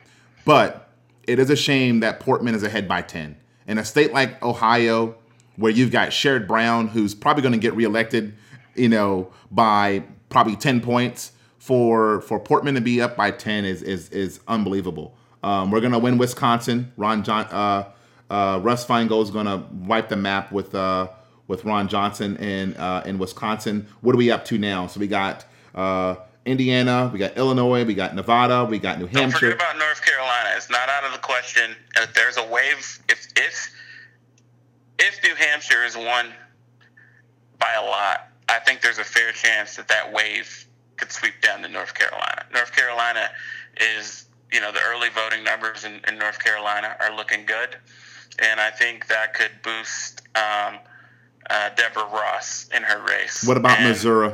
but it is a shame that Portman is ahead by ten in a state like Ohio, where you've got Sherrod Brown, who's probably going to get reelected, you know, by probably ten points. For for Portman to be up by ten is is is unbelievable. Um, we're gonna win Wisconsin. Ron John, uh, uh, Russ Feingold is gonna wipe the map with uh, with Ron Johnson in uh, in Wisconsin. What are we up to now? So we got uh, Indiana, we got Illinois, we got Nevada, we got New Don't Hampshire. forget about North Carolina. It's not out of the question. If there's a wave, if if if New Hampshire is won by a lot, I think there's a fair chance that that wave could sweep down to North Carolina. North Carolina is, you know, the early voting numbers in, in North Carolina are looking good, and I think that could boost um, uh, Deborah Ross in her race. What about And- Missouri?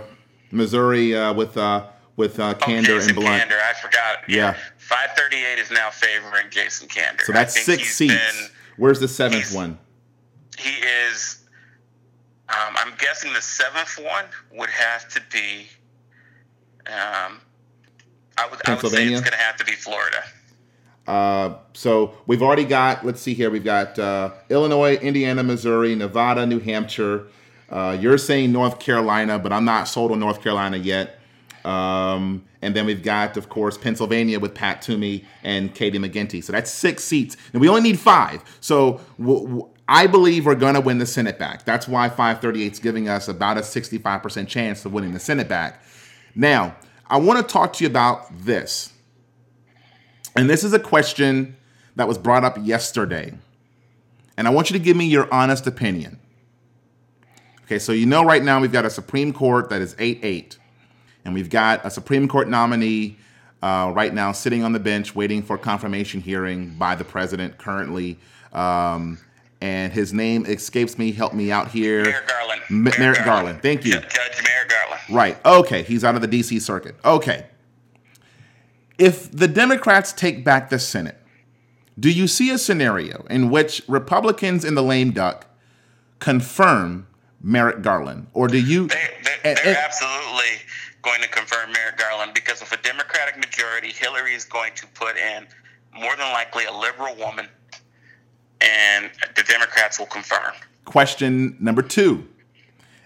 Missouri uh, with uh, with uh, Oh, Kander and Blunt. Kander, I forgot. Yeah. 538 is now favoring Jason Kander. So that's six seats. been- Where's the seventh one? he is. Um, I'm guessing the seventh one would have to be. Um, I would, I would say it's going to have to be Florida. Uh, so we've already got. Let's see here. We've got uh, Illinois, Indiana, Missouri, Nevada, New Hampshire. Uh, you're saying North Carolina, but I'm not sold on North Carolina yet. Um, and then we've got, of course, Pennsylvania with Pat Toomey and Katie McGinty. So that's six seats, and we only need five. So w- w- I believe we're going to win the Senate back. That's why 538 is giving us about a 65% chance of winning the Senate back. Now, I want to talk to you about this. And this is a question that was brought up yesterday. And I want you to give me your honest opinion. Okay, so you know right now we've got a Supreme Court that is 8 8. And we've got a Supreme Court nominee uh, right now sitting on the bench waiting for confirmation hearing by the president currently. Um, and his name escapes me. Help me out here. Merrick Garland. M- Merrick Garland. Thank you. Judge Merrick Garland. Right. Okay. He's out of the DC circuit. Okay. If the Democrats take back the Senate, do you see a scenario in which Republicans in the lame duck confirm Merrick Garland? Or do you. They, they, and- they're and- absolutely going to confirm Merrick Garland because with a Democratic majority, Hillary is going to put in more than likely a liberal woman, and the Democrats will confirm. Question number two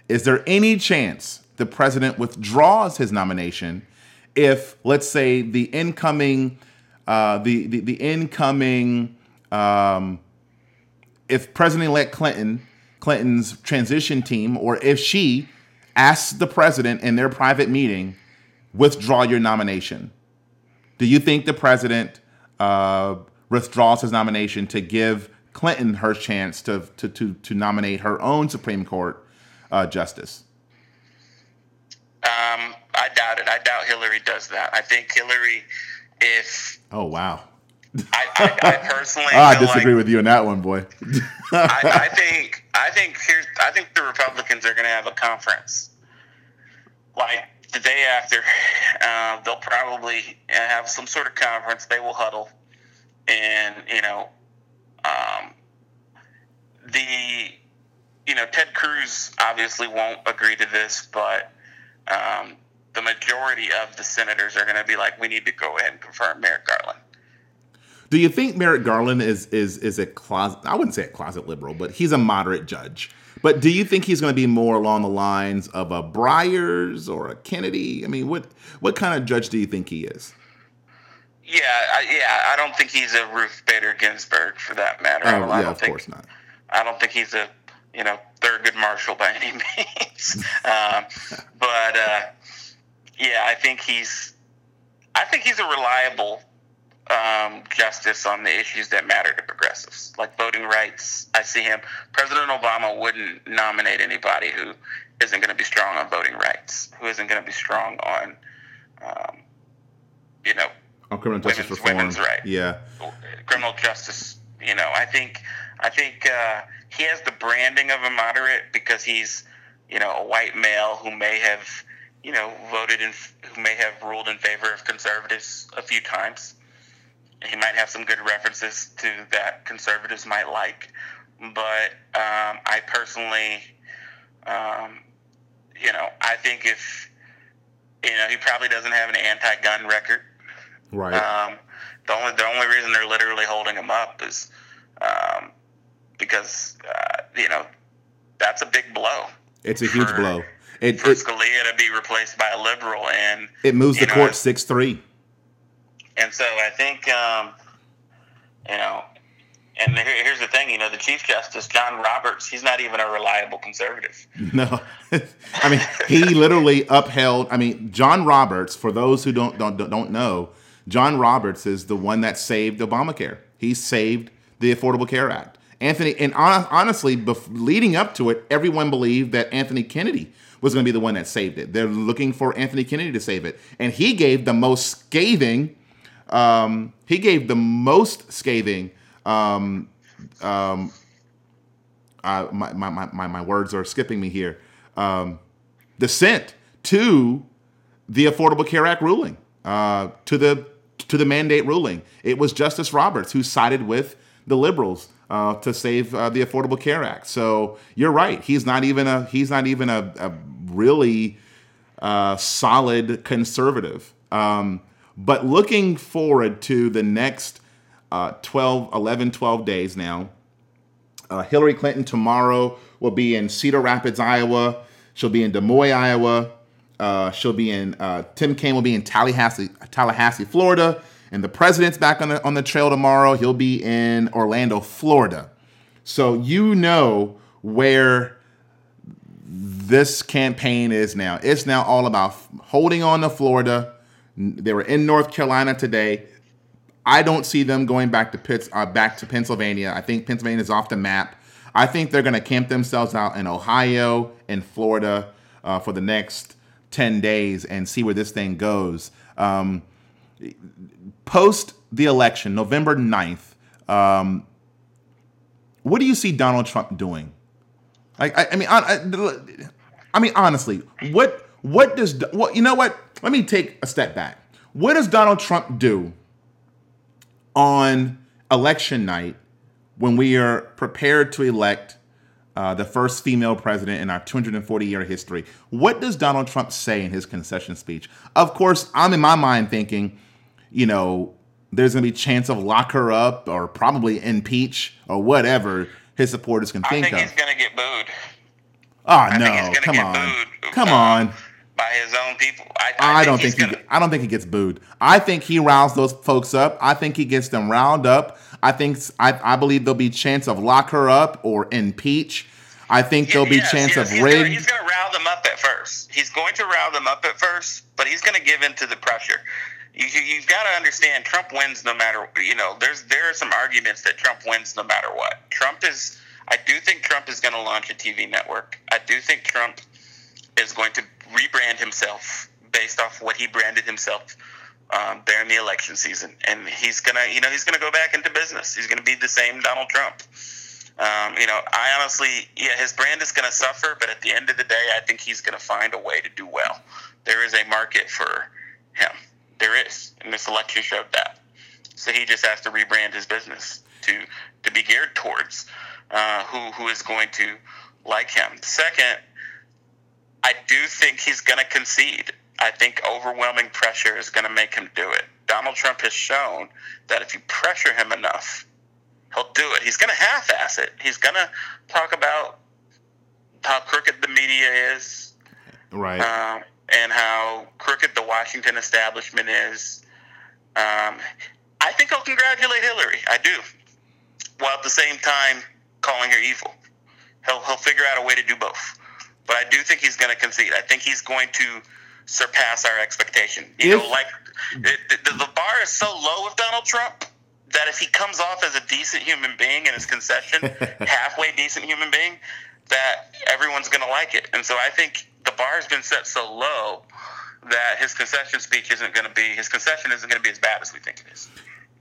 Is there any chance the president withdraws his nomination if, let's say, the incoming, uh, the, the, the incoming, um, if President-elect Clinton, Clinton's transition team, or if she asks the president in their private meeting, withdraw your nomination? Do you think the president uh, withdraws his nomination to give Clinton her chance to to to, to nominate her own Supreme Court uh, justice? Um, I doubt it. I doubt Hillary does that. I think Hillary, if Oh wow! I, I, I personally, Oh, <laughs> I disagree like, with you on that one, boy. I, I <laughs> think I think here's I think the Republicans are going to have a conference like the day after. Uh, they'll probably have some sort of conference. They will huddle, and you know, um, the you know Ted Cruz obviously won't agree to this, but um, the majority of the senators are going to be like, we need to go ahead and confirm Merrick Garland. Do you think Merrick Garland is is is a closet? I wouldn't say a closet liberal, but he's a moderate judge. But do you think he's going to be more along the lines of a Breyers or a Kennedy? I mean, what what kind of judge do you think he is? Yeah, I, yeah. I don't think he's a Ruth Bader Ginsburg for that matter. Oh, I yeah, of think, course not. I don't think he's a you know Thurgood Marshall by any <laughs> means. <laughs> um, but uh, yeah, I think he's I think he's a reliable um, justice on the issues that matter to progressives, like voting rights. I see him. President Obama wouldn't nominate anybody who isn't going to be strong on voting rights, who isn't going to be strong on, um, you know, On criminal justice Women's- reform, women's right. yeah. criminal justice. You know, I think I think uh, he has the branding of a moderate because he's you know a white male who may have you know voted in who may have ruled in favor of conservatives a few times. He might have some good references to that conservatives might like, but um, I personally, um, you know, I think if you know he probably doesn't have an anti-gun record. Right. Um, the only the only reason they're literally holding him up is um, because uh, you know that's a big blow it's a huge for- blow. It for it, Scalia to be replaced by a liberal, and it moves the know, court six three. and so I think um, you know And here's the thing, you know, the Chief Justice John Roberts, he's not even a reliable conservative. <laughs> No, <laughs> I mean, he literally upheld. I mean, John Roberts. For those who don't don't don't know, John Roberts is the one that saved Obamacare. He saved the Affordable Care Act. Anthony, and honestly, leading up to it, everyone believed that Anthony Kennedy was going to be the one that saved it. They're looking for Anthony Kennedy to save it, and he gave the most scathing. Um, he gave the most scathing um, um, uh, my, my, my, my words are skipping me here. Um, dissent to the Affordable Care Act ruling, uh, to the to the mandate ruling. It was Justice Roberts who sided with the liberals uh, to save uh, the Affordable Care Act. So you're right. He's not even a he's not even a, a really uh, solid conservative. Um, but looking forward to the next uh, 12, 11, 12 days now. Uh, Hillary Clinton tomorrow will be in Cedar Rapids, Iowa. She'll be in Des Moines, Iowa. Uh, she'll be in uh, Tim Kaine will be in Tallahassee, Tallahassee, Florida, and the president's back on the on the trail tomorrow. He'll be in Orlando, Florida. So you know where this campaign is now. It's now all about holding on to Florida. They were in North Carolina today. I don't see them going back to Pitts, uh, back to Pennsylvania. I think Pennsylvania is off the map. I think they're going to camp themselves out in Ohio and Florida uh, for the next 10 days and see where this thing goes. Um, post the election, November 9th, um, what do you see Donald Trump doing? Like, I, I mean, I, I mean, honestly, what what does what you know? What? Let me take a step back. What does Donald Trump do on election night when we are prepared to elect uh, the first female president in our 240 year history. What does Donald Trump say in his concession speech? Of course, I'm in my mind thinking, you know, there's going to be a chance of lock her up or probably impeach or whatever his supporters can think, I think of. he's going to get booed. Oh no! Come on! Booed. Come on! by his own people. I, I, I don't think, think he. Gonna... I don't think he gets booed. I think he riles those folks up. I think he gets them riled up. I think I, I believe there'll be chance of lock her up or impeach. I think there'll be yes, chance yes, of rig. he's going to rile them up at first. He's going to rile them up at first, but he's going to give in to the pressure. You, you, have got to understand, Trump wins no matter. You know, there's there are some arguments that Trump wins no matter what. Trump is. I do think Trump is going to launch a TV network. I do think Trump is going to rebrand himself based off what he branded himself um, during the election season, and he's gonna, you know, he's gonna go back into business. He's gonna be the same Donald Trump. Um, you know, I honestly, yeah, his brand is gonna suffer, but at the end of the day, I think he's gonna find a way to do well. There is a market for him. There is, and this election showed that. So he just has to rebrand his business to to be geared towards uh, who who is going to like him. Second, I do think he's going to concede. I think overwhelming pressure is going to make him do it. Donald Trump has shown that if you pressure him enough, he'll do it. He's going to half-ass it. He's going to talk about how crooked the media is, right, um, and how crooked the Washington establishment is. Um, I think he'll congratulate Hillary. I do, while at the same time calling her evil. He'll he'll figure out a way to do both but I do think he's going to concede. I think he's going to surpass our expectation. You if, know, like it, the, the bar is so low with Donald Trump that if he comes off as a decent human being in his concession, <laughs> halfway decent human being, that everyone's going to like it. And so I think the bar has been set so low that his concession speech isn't going to be his concession isn't going to be as bad as we think it is.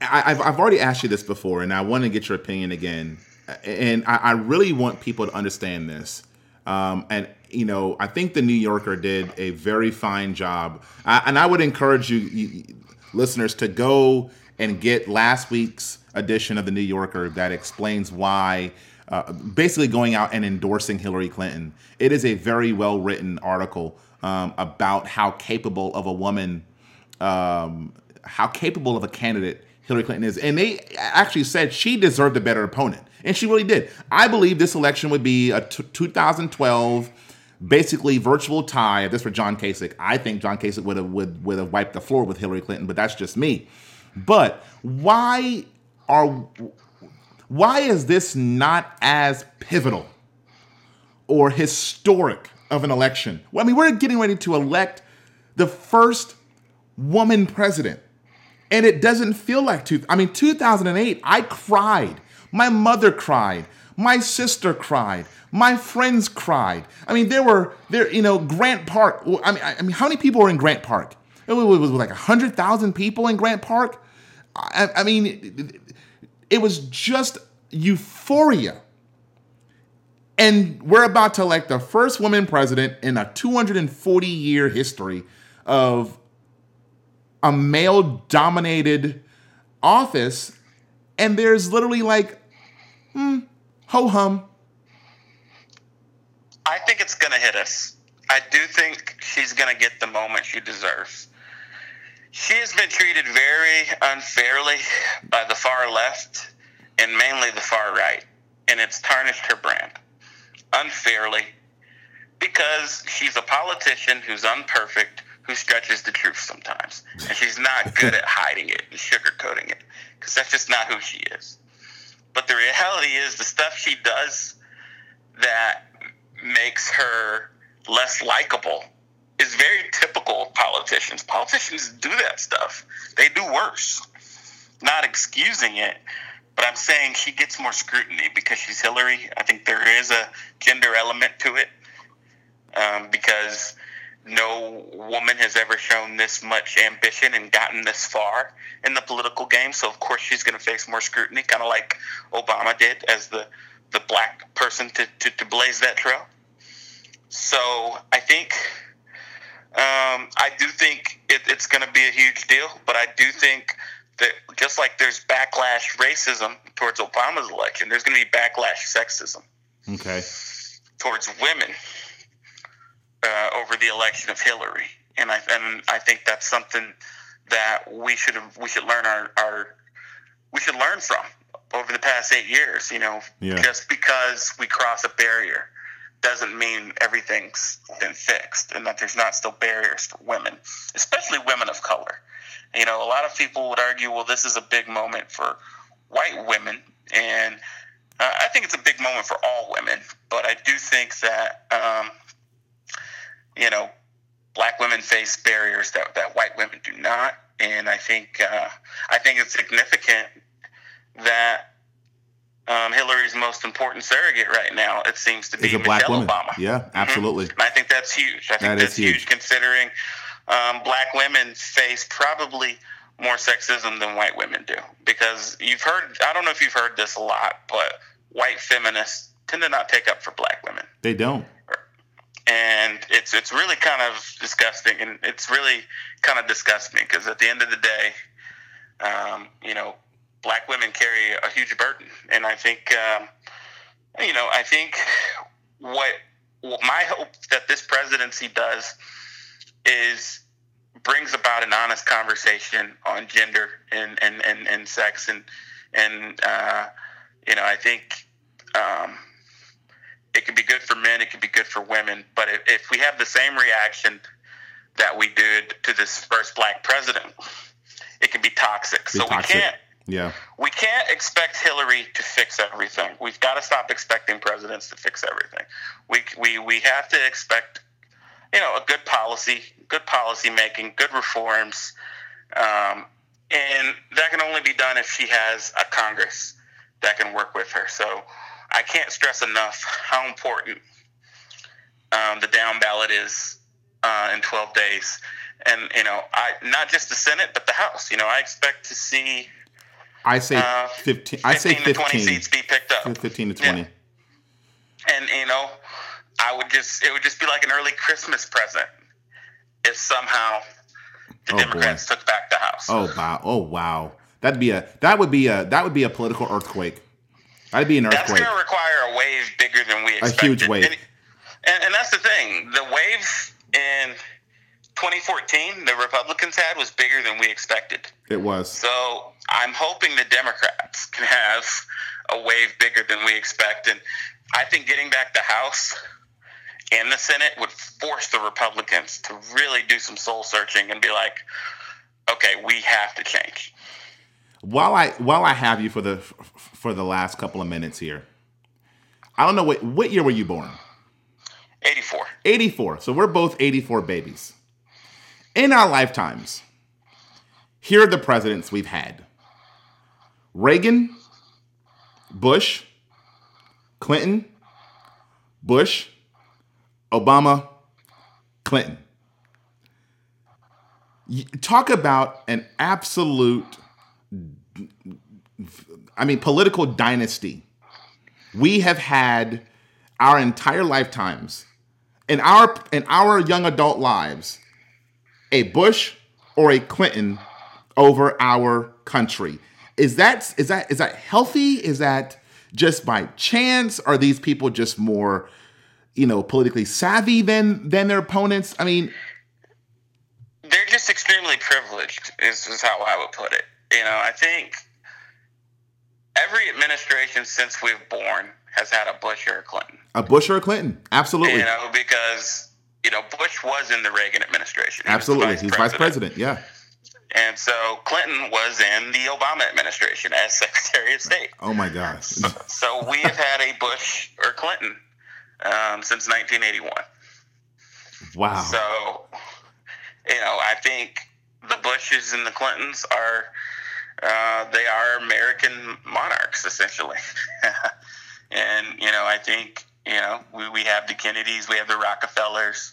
I, have I've already asked you this before, and I want to get your opinion again. And I, I really want people to understand this um, and you know, I think the New Yorker did a very fine job. I, and I would encourage you, you, listeners, to go and get last week's edition of the New Yorker that explains why. Uh, basically, going out and endorsing Hillary Clinton. It is a very well written article um, about how capable of a woman, um, how capable of a candidate Hillary Clinton is. And they actually said she deserved a better opponent. And she really did. I believe this election would be a t- 2012 basically virtual tie if this were John Kasich. I think John Kasich would have would, would have wiped the floor with Hillary Clinton, but that's just me. But why are Why is this not as pivotal or historic of an election? Well, I mean, we're getting ready to elect the first woman president. And it doesn't feel like two. I mean, 2008, I cried. My mother cried. My sister cried. My friends cried. I mean, there were there, you know, Grant Park. I mean, I mean, how many people were in Grant Park? It was, like hundred thousand people in Grant Park. I, I mean, it, was just euphoria. And we're about to elect the first woman president in a 240 year history of a male dominated office. And there's literally like, ho hum. I think it's going to hit us. I do think she's going to get the moment she deserves. She has been treated very unfairly by the far left and mainly the far right, and it's tarnished her brand unfairly because she's a politician who's unperfect, who stretches the truth sometimes, and she's not good at hiding it and sugarcoating it because that's just not who she is. But the reality is, the stuff she does that makes her less likable is very typical of politicians. Politicians do that stuff. They do worse. Not excusing it, but I'm saying she gets more scrutiny because she's Hillary. I think there is a gender element to it um, because no woman has ever shown this much ambition and gotten this far in the political game. So of course she's going to face more scrutiny, kind of like Obama did as the the black person to, to, to blaze that trail. So I think um, I do think it, it's going to be a huge deal, but I do think that just like there's backlash racism towards Obama's election, there's going to be backlash sexism. Okay. Towards women uh, over the election of Hillary, and I and I think that's something that we should we should learn our, our we should learn from over the past eight years. You know, yeah. just because we cross a barrier doesn't mean everything's been fixed and that there's not still barriers for women, especially women of color. You know, a lot of people would argue, well, this is a big moment for white women, and uh, I think it's a big moment for all women. But I do think that, um, you know, black women face barriers that, that white women do not, and I think uh, I think it's significant that um, Hillary's most important surrogate right now, it seems to be Michelle black woman. Obama. Yeah, absolutely. And I think that's huge. I think That is that's huge. huge. considering um, black women face probably more sexism than white women do. Because you've heard, I don't know if you've heard this a lot, but white feminists tend to not take up for black women. They don't. And it's it's really kind of disgusting, and it's really kind of disgusts me because at the end of the day, um, you know, black women carry a huge burden, and I think, um, you know, I think what, what my hope that this presidency does is brings about an honest conversation on gender and and, and, and sex and and uh, you know I think um, it can be good for men, it can be good for women, but if, if we have the same reaction that we did to this first black president, it can be toxic. Be so toxic. we can't Yeah. we can't expect Hillary to fix everything. We've got to stop expecting presidents to fix everything. We we we have to expect, you know, a good policy, good policy making, good reforms, um, and that can only be done if she has a Congress that can work with her. So I can't stress enough how important um, the down ballot is uh, in 12 days. And you know, I not just the Senate, but the House. You know, I expect to see I say uh, 15. I say 15 to 20 seats be picked up. 15 to 20. Yeah. And you know, I would just it would just be like an early Christmas present if somehow the Oh, Democrats took back the House. Oh wow! Oh wow! That'd be a that would be a that would be a political earthquake. That'd be an That's earthquake. going to require a wave bigger than we A huge wave. And, and, and that's the thing. The wave in 2014 the Republicans had was bigger than we expected. It was. So I'm hoping the Democrats can have a wave bigger than we expect. And I think getting back the House and the Senate would force the Republicans to really do some soul searching and be like, okay, we have to change. while I while I have you for the for the last couple of minutes here, I don't know what what year were you born? 84. 84. So we're both 84 babies. In our lifetimes, here are the presidents we've had. Reagan, Bush, Clinton, Bush, Obama, Clinton. Talk about an absolute, I mean, political dynasty. We have had our entire lifetimes, in our in our young adult lives, a Bush or a Clinton over our country. Is that is that is that healthy? Is that just by chance? Are these people just more, you know, politically savvy than than their opponents? I mean, they're just extremely privileged. Is, is how I would put it. You know, I think every administration since we've born has had a Bush or a Clinton. A Bush or a Clinton, absolutely. You know, because you know Bush was in the Reagan administration. He absolutely, he's vice president. Yeah. And so Clinton was in the Obama administration as <laughs> Secretary of State. Oh my gosh! so, so, we have had a Bush or Clinton um, since 1981. Wow. So, you know, I think the Bushes and the Clintons are uh, they are American monarchs essentially. <laughs> and you know, I think you know we, we have the Kennedys, we have the Rockefellers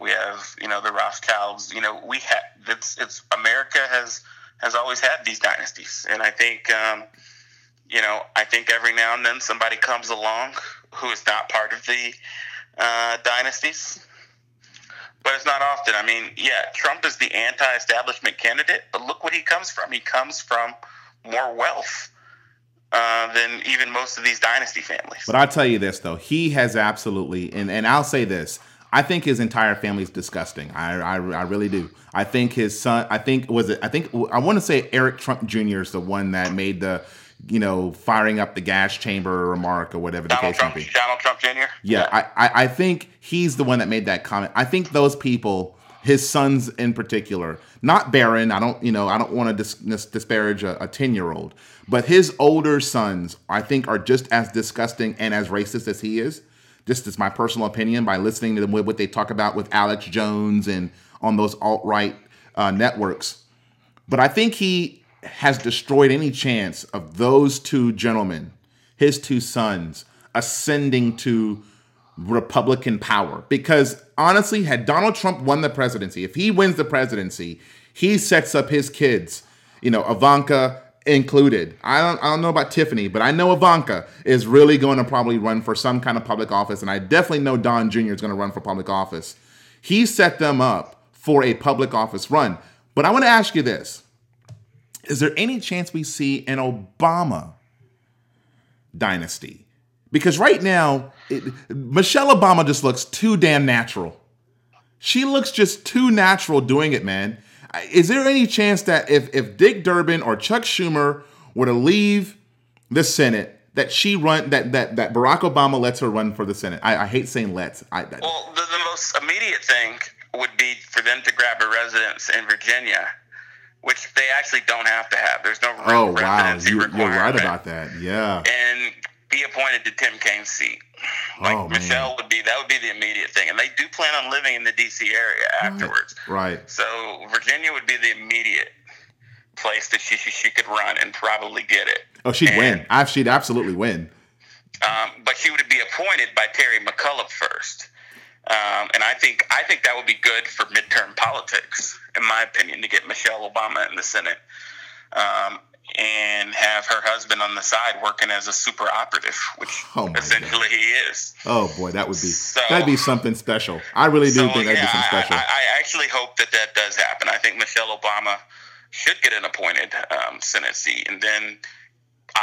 we have, you know, the Rothschilds. You know, we have. It's it's America has has always had these dynasties, and I think, um, you know, I think every now and then somebody comes along who is not part of the uh, dynasties, but it's not often. I mean, yeah, Trump is the anti-establishment candidate, but look what he comes from. He comes from more wealth. Uh, than even most of these dynasty families. But I'll tell you this though, he has absolutely, and, and I'll say this, I think his entire family is disgusting. I, I, I really do. I think his son. I think was it. I think I want to say Eric Trump Jr. is the one that made the, you know, firing up the gas chamber remark or whatever the case Trump, may be. Donald Trump Jr. Yeah, yeah. I, I I think he's the one that made that comment. I think those people, his sons in particular, not Barron. I don't you know I don't want to dis, dis, disparage a ten year old, but his older sons I think are just as disgusting and as racist as he is just as my personal opinion by listening to them with what they talk about with Alex Jones and on those alt right uh, networks. But I think he has destroyed any chance of those two gentlemen, his two sons, ascending to Republican power. Because honestly, had Donald Trump won the presidency, if he wins the presidency, he sets up his kids, you know, Ivanka included. I don't, I don't know about Tiffany, but I know Ivanka is really going to probably run for some kind of public office, and I definitely know Don Jr. is going to run for public office. He set them up for a public office run. But I want to ask you this Is there any chance we see an Obama dynasty? Because right now, it, Michelle Obama just looks too damn natural. She looks just too natural doing it, man. Is there any chance that if if Dick Durbin or Chuck Schumer were to leave the Senate, that she run that that that Barack Obama lets her run for the Senate? I, I hate saying let's. I, I, well, the, the most immediate thing would be for them to grab a residence in Virginia, which they actually don't have to have. There's no oh wow, you, you're right about that. Yeah, and be appointed to Tim Kaine's seat. Like oh, Michelle would be that would be the immediate thing, and they do plan on living in the D.C. area afterwards. Right. So Virginia would be the immediate place that she she, she could run and probably get it. Oh, she'd and, win. I, she'd absolutely win. Um, but she would be appointed by Terry McAuliffe first, um, and I think I think that would be good for midterm politics, in my opinion, to get Michelle Obama in the Senate. Um, and have her husband on the side working as a super operative, which <laughs> oh essentially God. he is. Oh boy, that would be so, that'd be something special. I really do so, think that'd yeah, be something special. I, I, actually hope that that does happen. I think Michelle Obama should get an appointed um, Senate seat, and then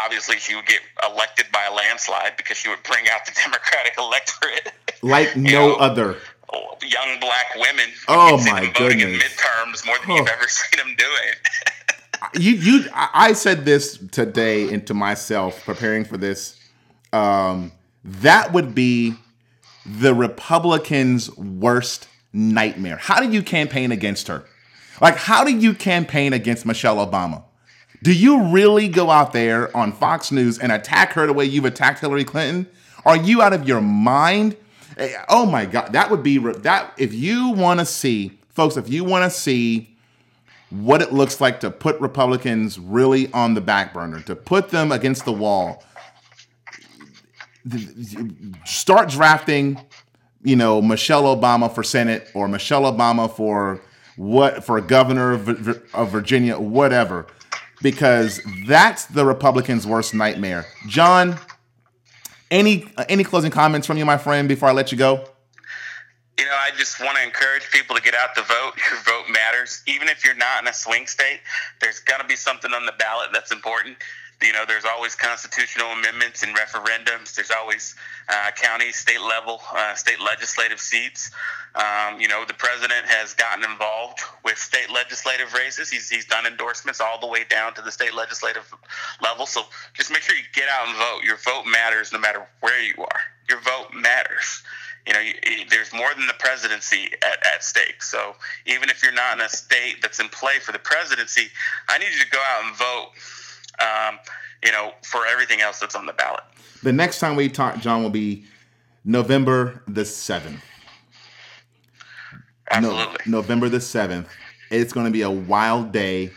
obviously she would get elected by a landslide because she would bring out the <laughs> Democratic electorate like <laughs> no know, other. Young black women. Oh my goodness! Voting in midterms more than oh. you've ever <laughs> seen them doing <laughs> you you I said this today into myself preparing for this. Um, that would be the Republicans' worst nightmare. How do you campaign against her? Like, how do you campaign against Michelle Obama? Do you really go out there on Fox News and attack her the way you've attacked Hillary Clinton? Are you out of your mind? Eh, oh my God, that would be that. If you want to see, folks, if you want to see what it looks like to put Republicans really on the back burner, to put them against the wall, start drafting, you know, Michelle Obama for Senate or Michelle Obama for what for governor of Virginia, whatever, because that's the Republicans' worst nightmare. John, any uh, any closing comments from you, my friend, before I let you go? You know, I just want to encourage people to get out to vote. <laughs> Your vote matters. Even if you're not in a swing state, there's going to be something on the ballot that's important you know, there's always constitutional amendments and referendums. There's always uh, county, state level, uh, state legislative seats. Um, you know, the president has gotten involved with state legislative races. He's, he's done endorsements all the way down to the state legislative level. So just make sure you get out and vote. Your vote matters no matter where you are. Your vote matters. You know, you, there's more than the presidency at, at stake. So even if you're not in a state that's in play for the presidency, I need you to go out and vote um, you know, for everything else that's on the ballot. The next time we talk, John, will be November the 7th. Absolutely. No, November the 7th. It's going to be a wild day,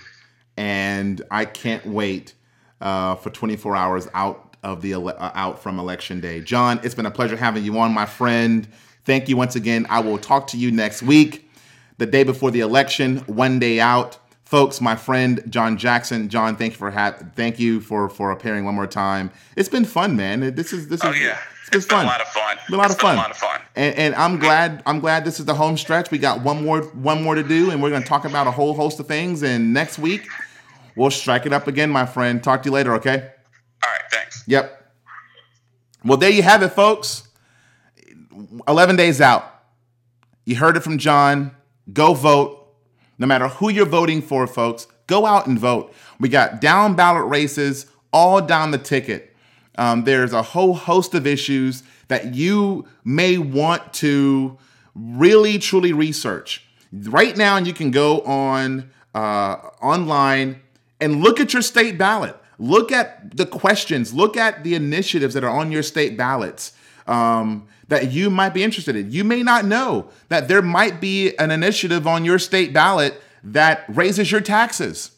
and I can't wait uh, for 24 hours out of the ele- uh, out from election day. John, it's been a pleasure having you on, my friend. Thank you once again. I will talk to you next week, the day before the election, one day out folks my friend john jackson john thank you for ha- thank you for for appearing one more time. It's been fun man. This is this oh, is yeah. it's, it's been fun. a lot of fun. Been a lot it's of fun. a lot of fun. And, and i'm glad i'm glad this is the home stretch. We got one more one more to do and we're going to talk about a whole host of things. And next week we'll strike it up again my friend. Talk to you later okay? All right thanks. Yep. Well there you have it folks. 11 days out. You heard it from john. Go vote no matter who you're voting for, folks, go out and vote. We got down ballot races all down the ticket. Um, there's a whole host of issues that you may want to really truly research. Right now, you can go on uh, online and look at your state ballot. Look at the questions. Look at the initiatives that are on your state ballots. Um, that you might be interested in. You may not know that there might be an initiative on your state ballot that raises your taxes,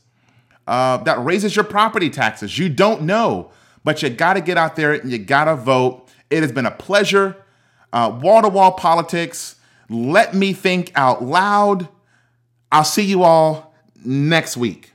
uh, that raises your property taxes. You don't know, but you got to get out there and you got to vote. It has been a pleasure. Wall to wall politics. Let me think out loud. I'll see you all next week.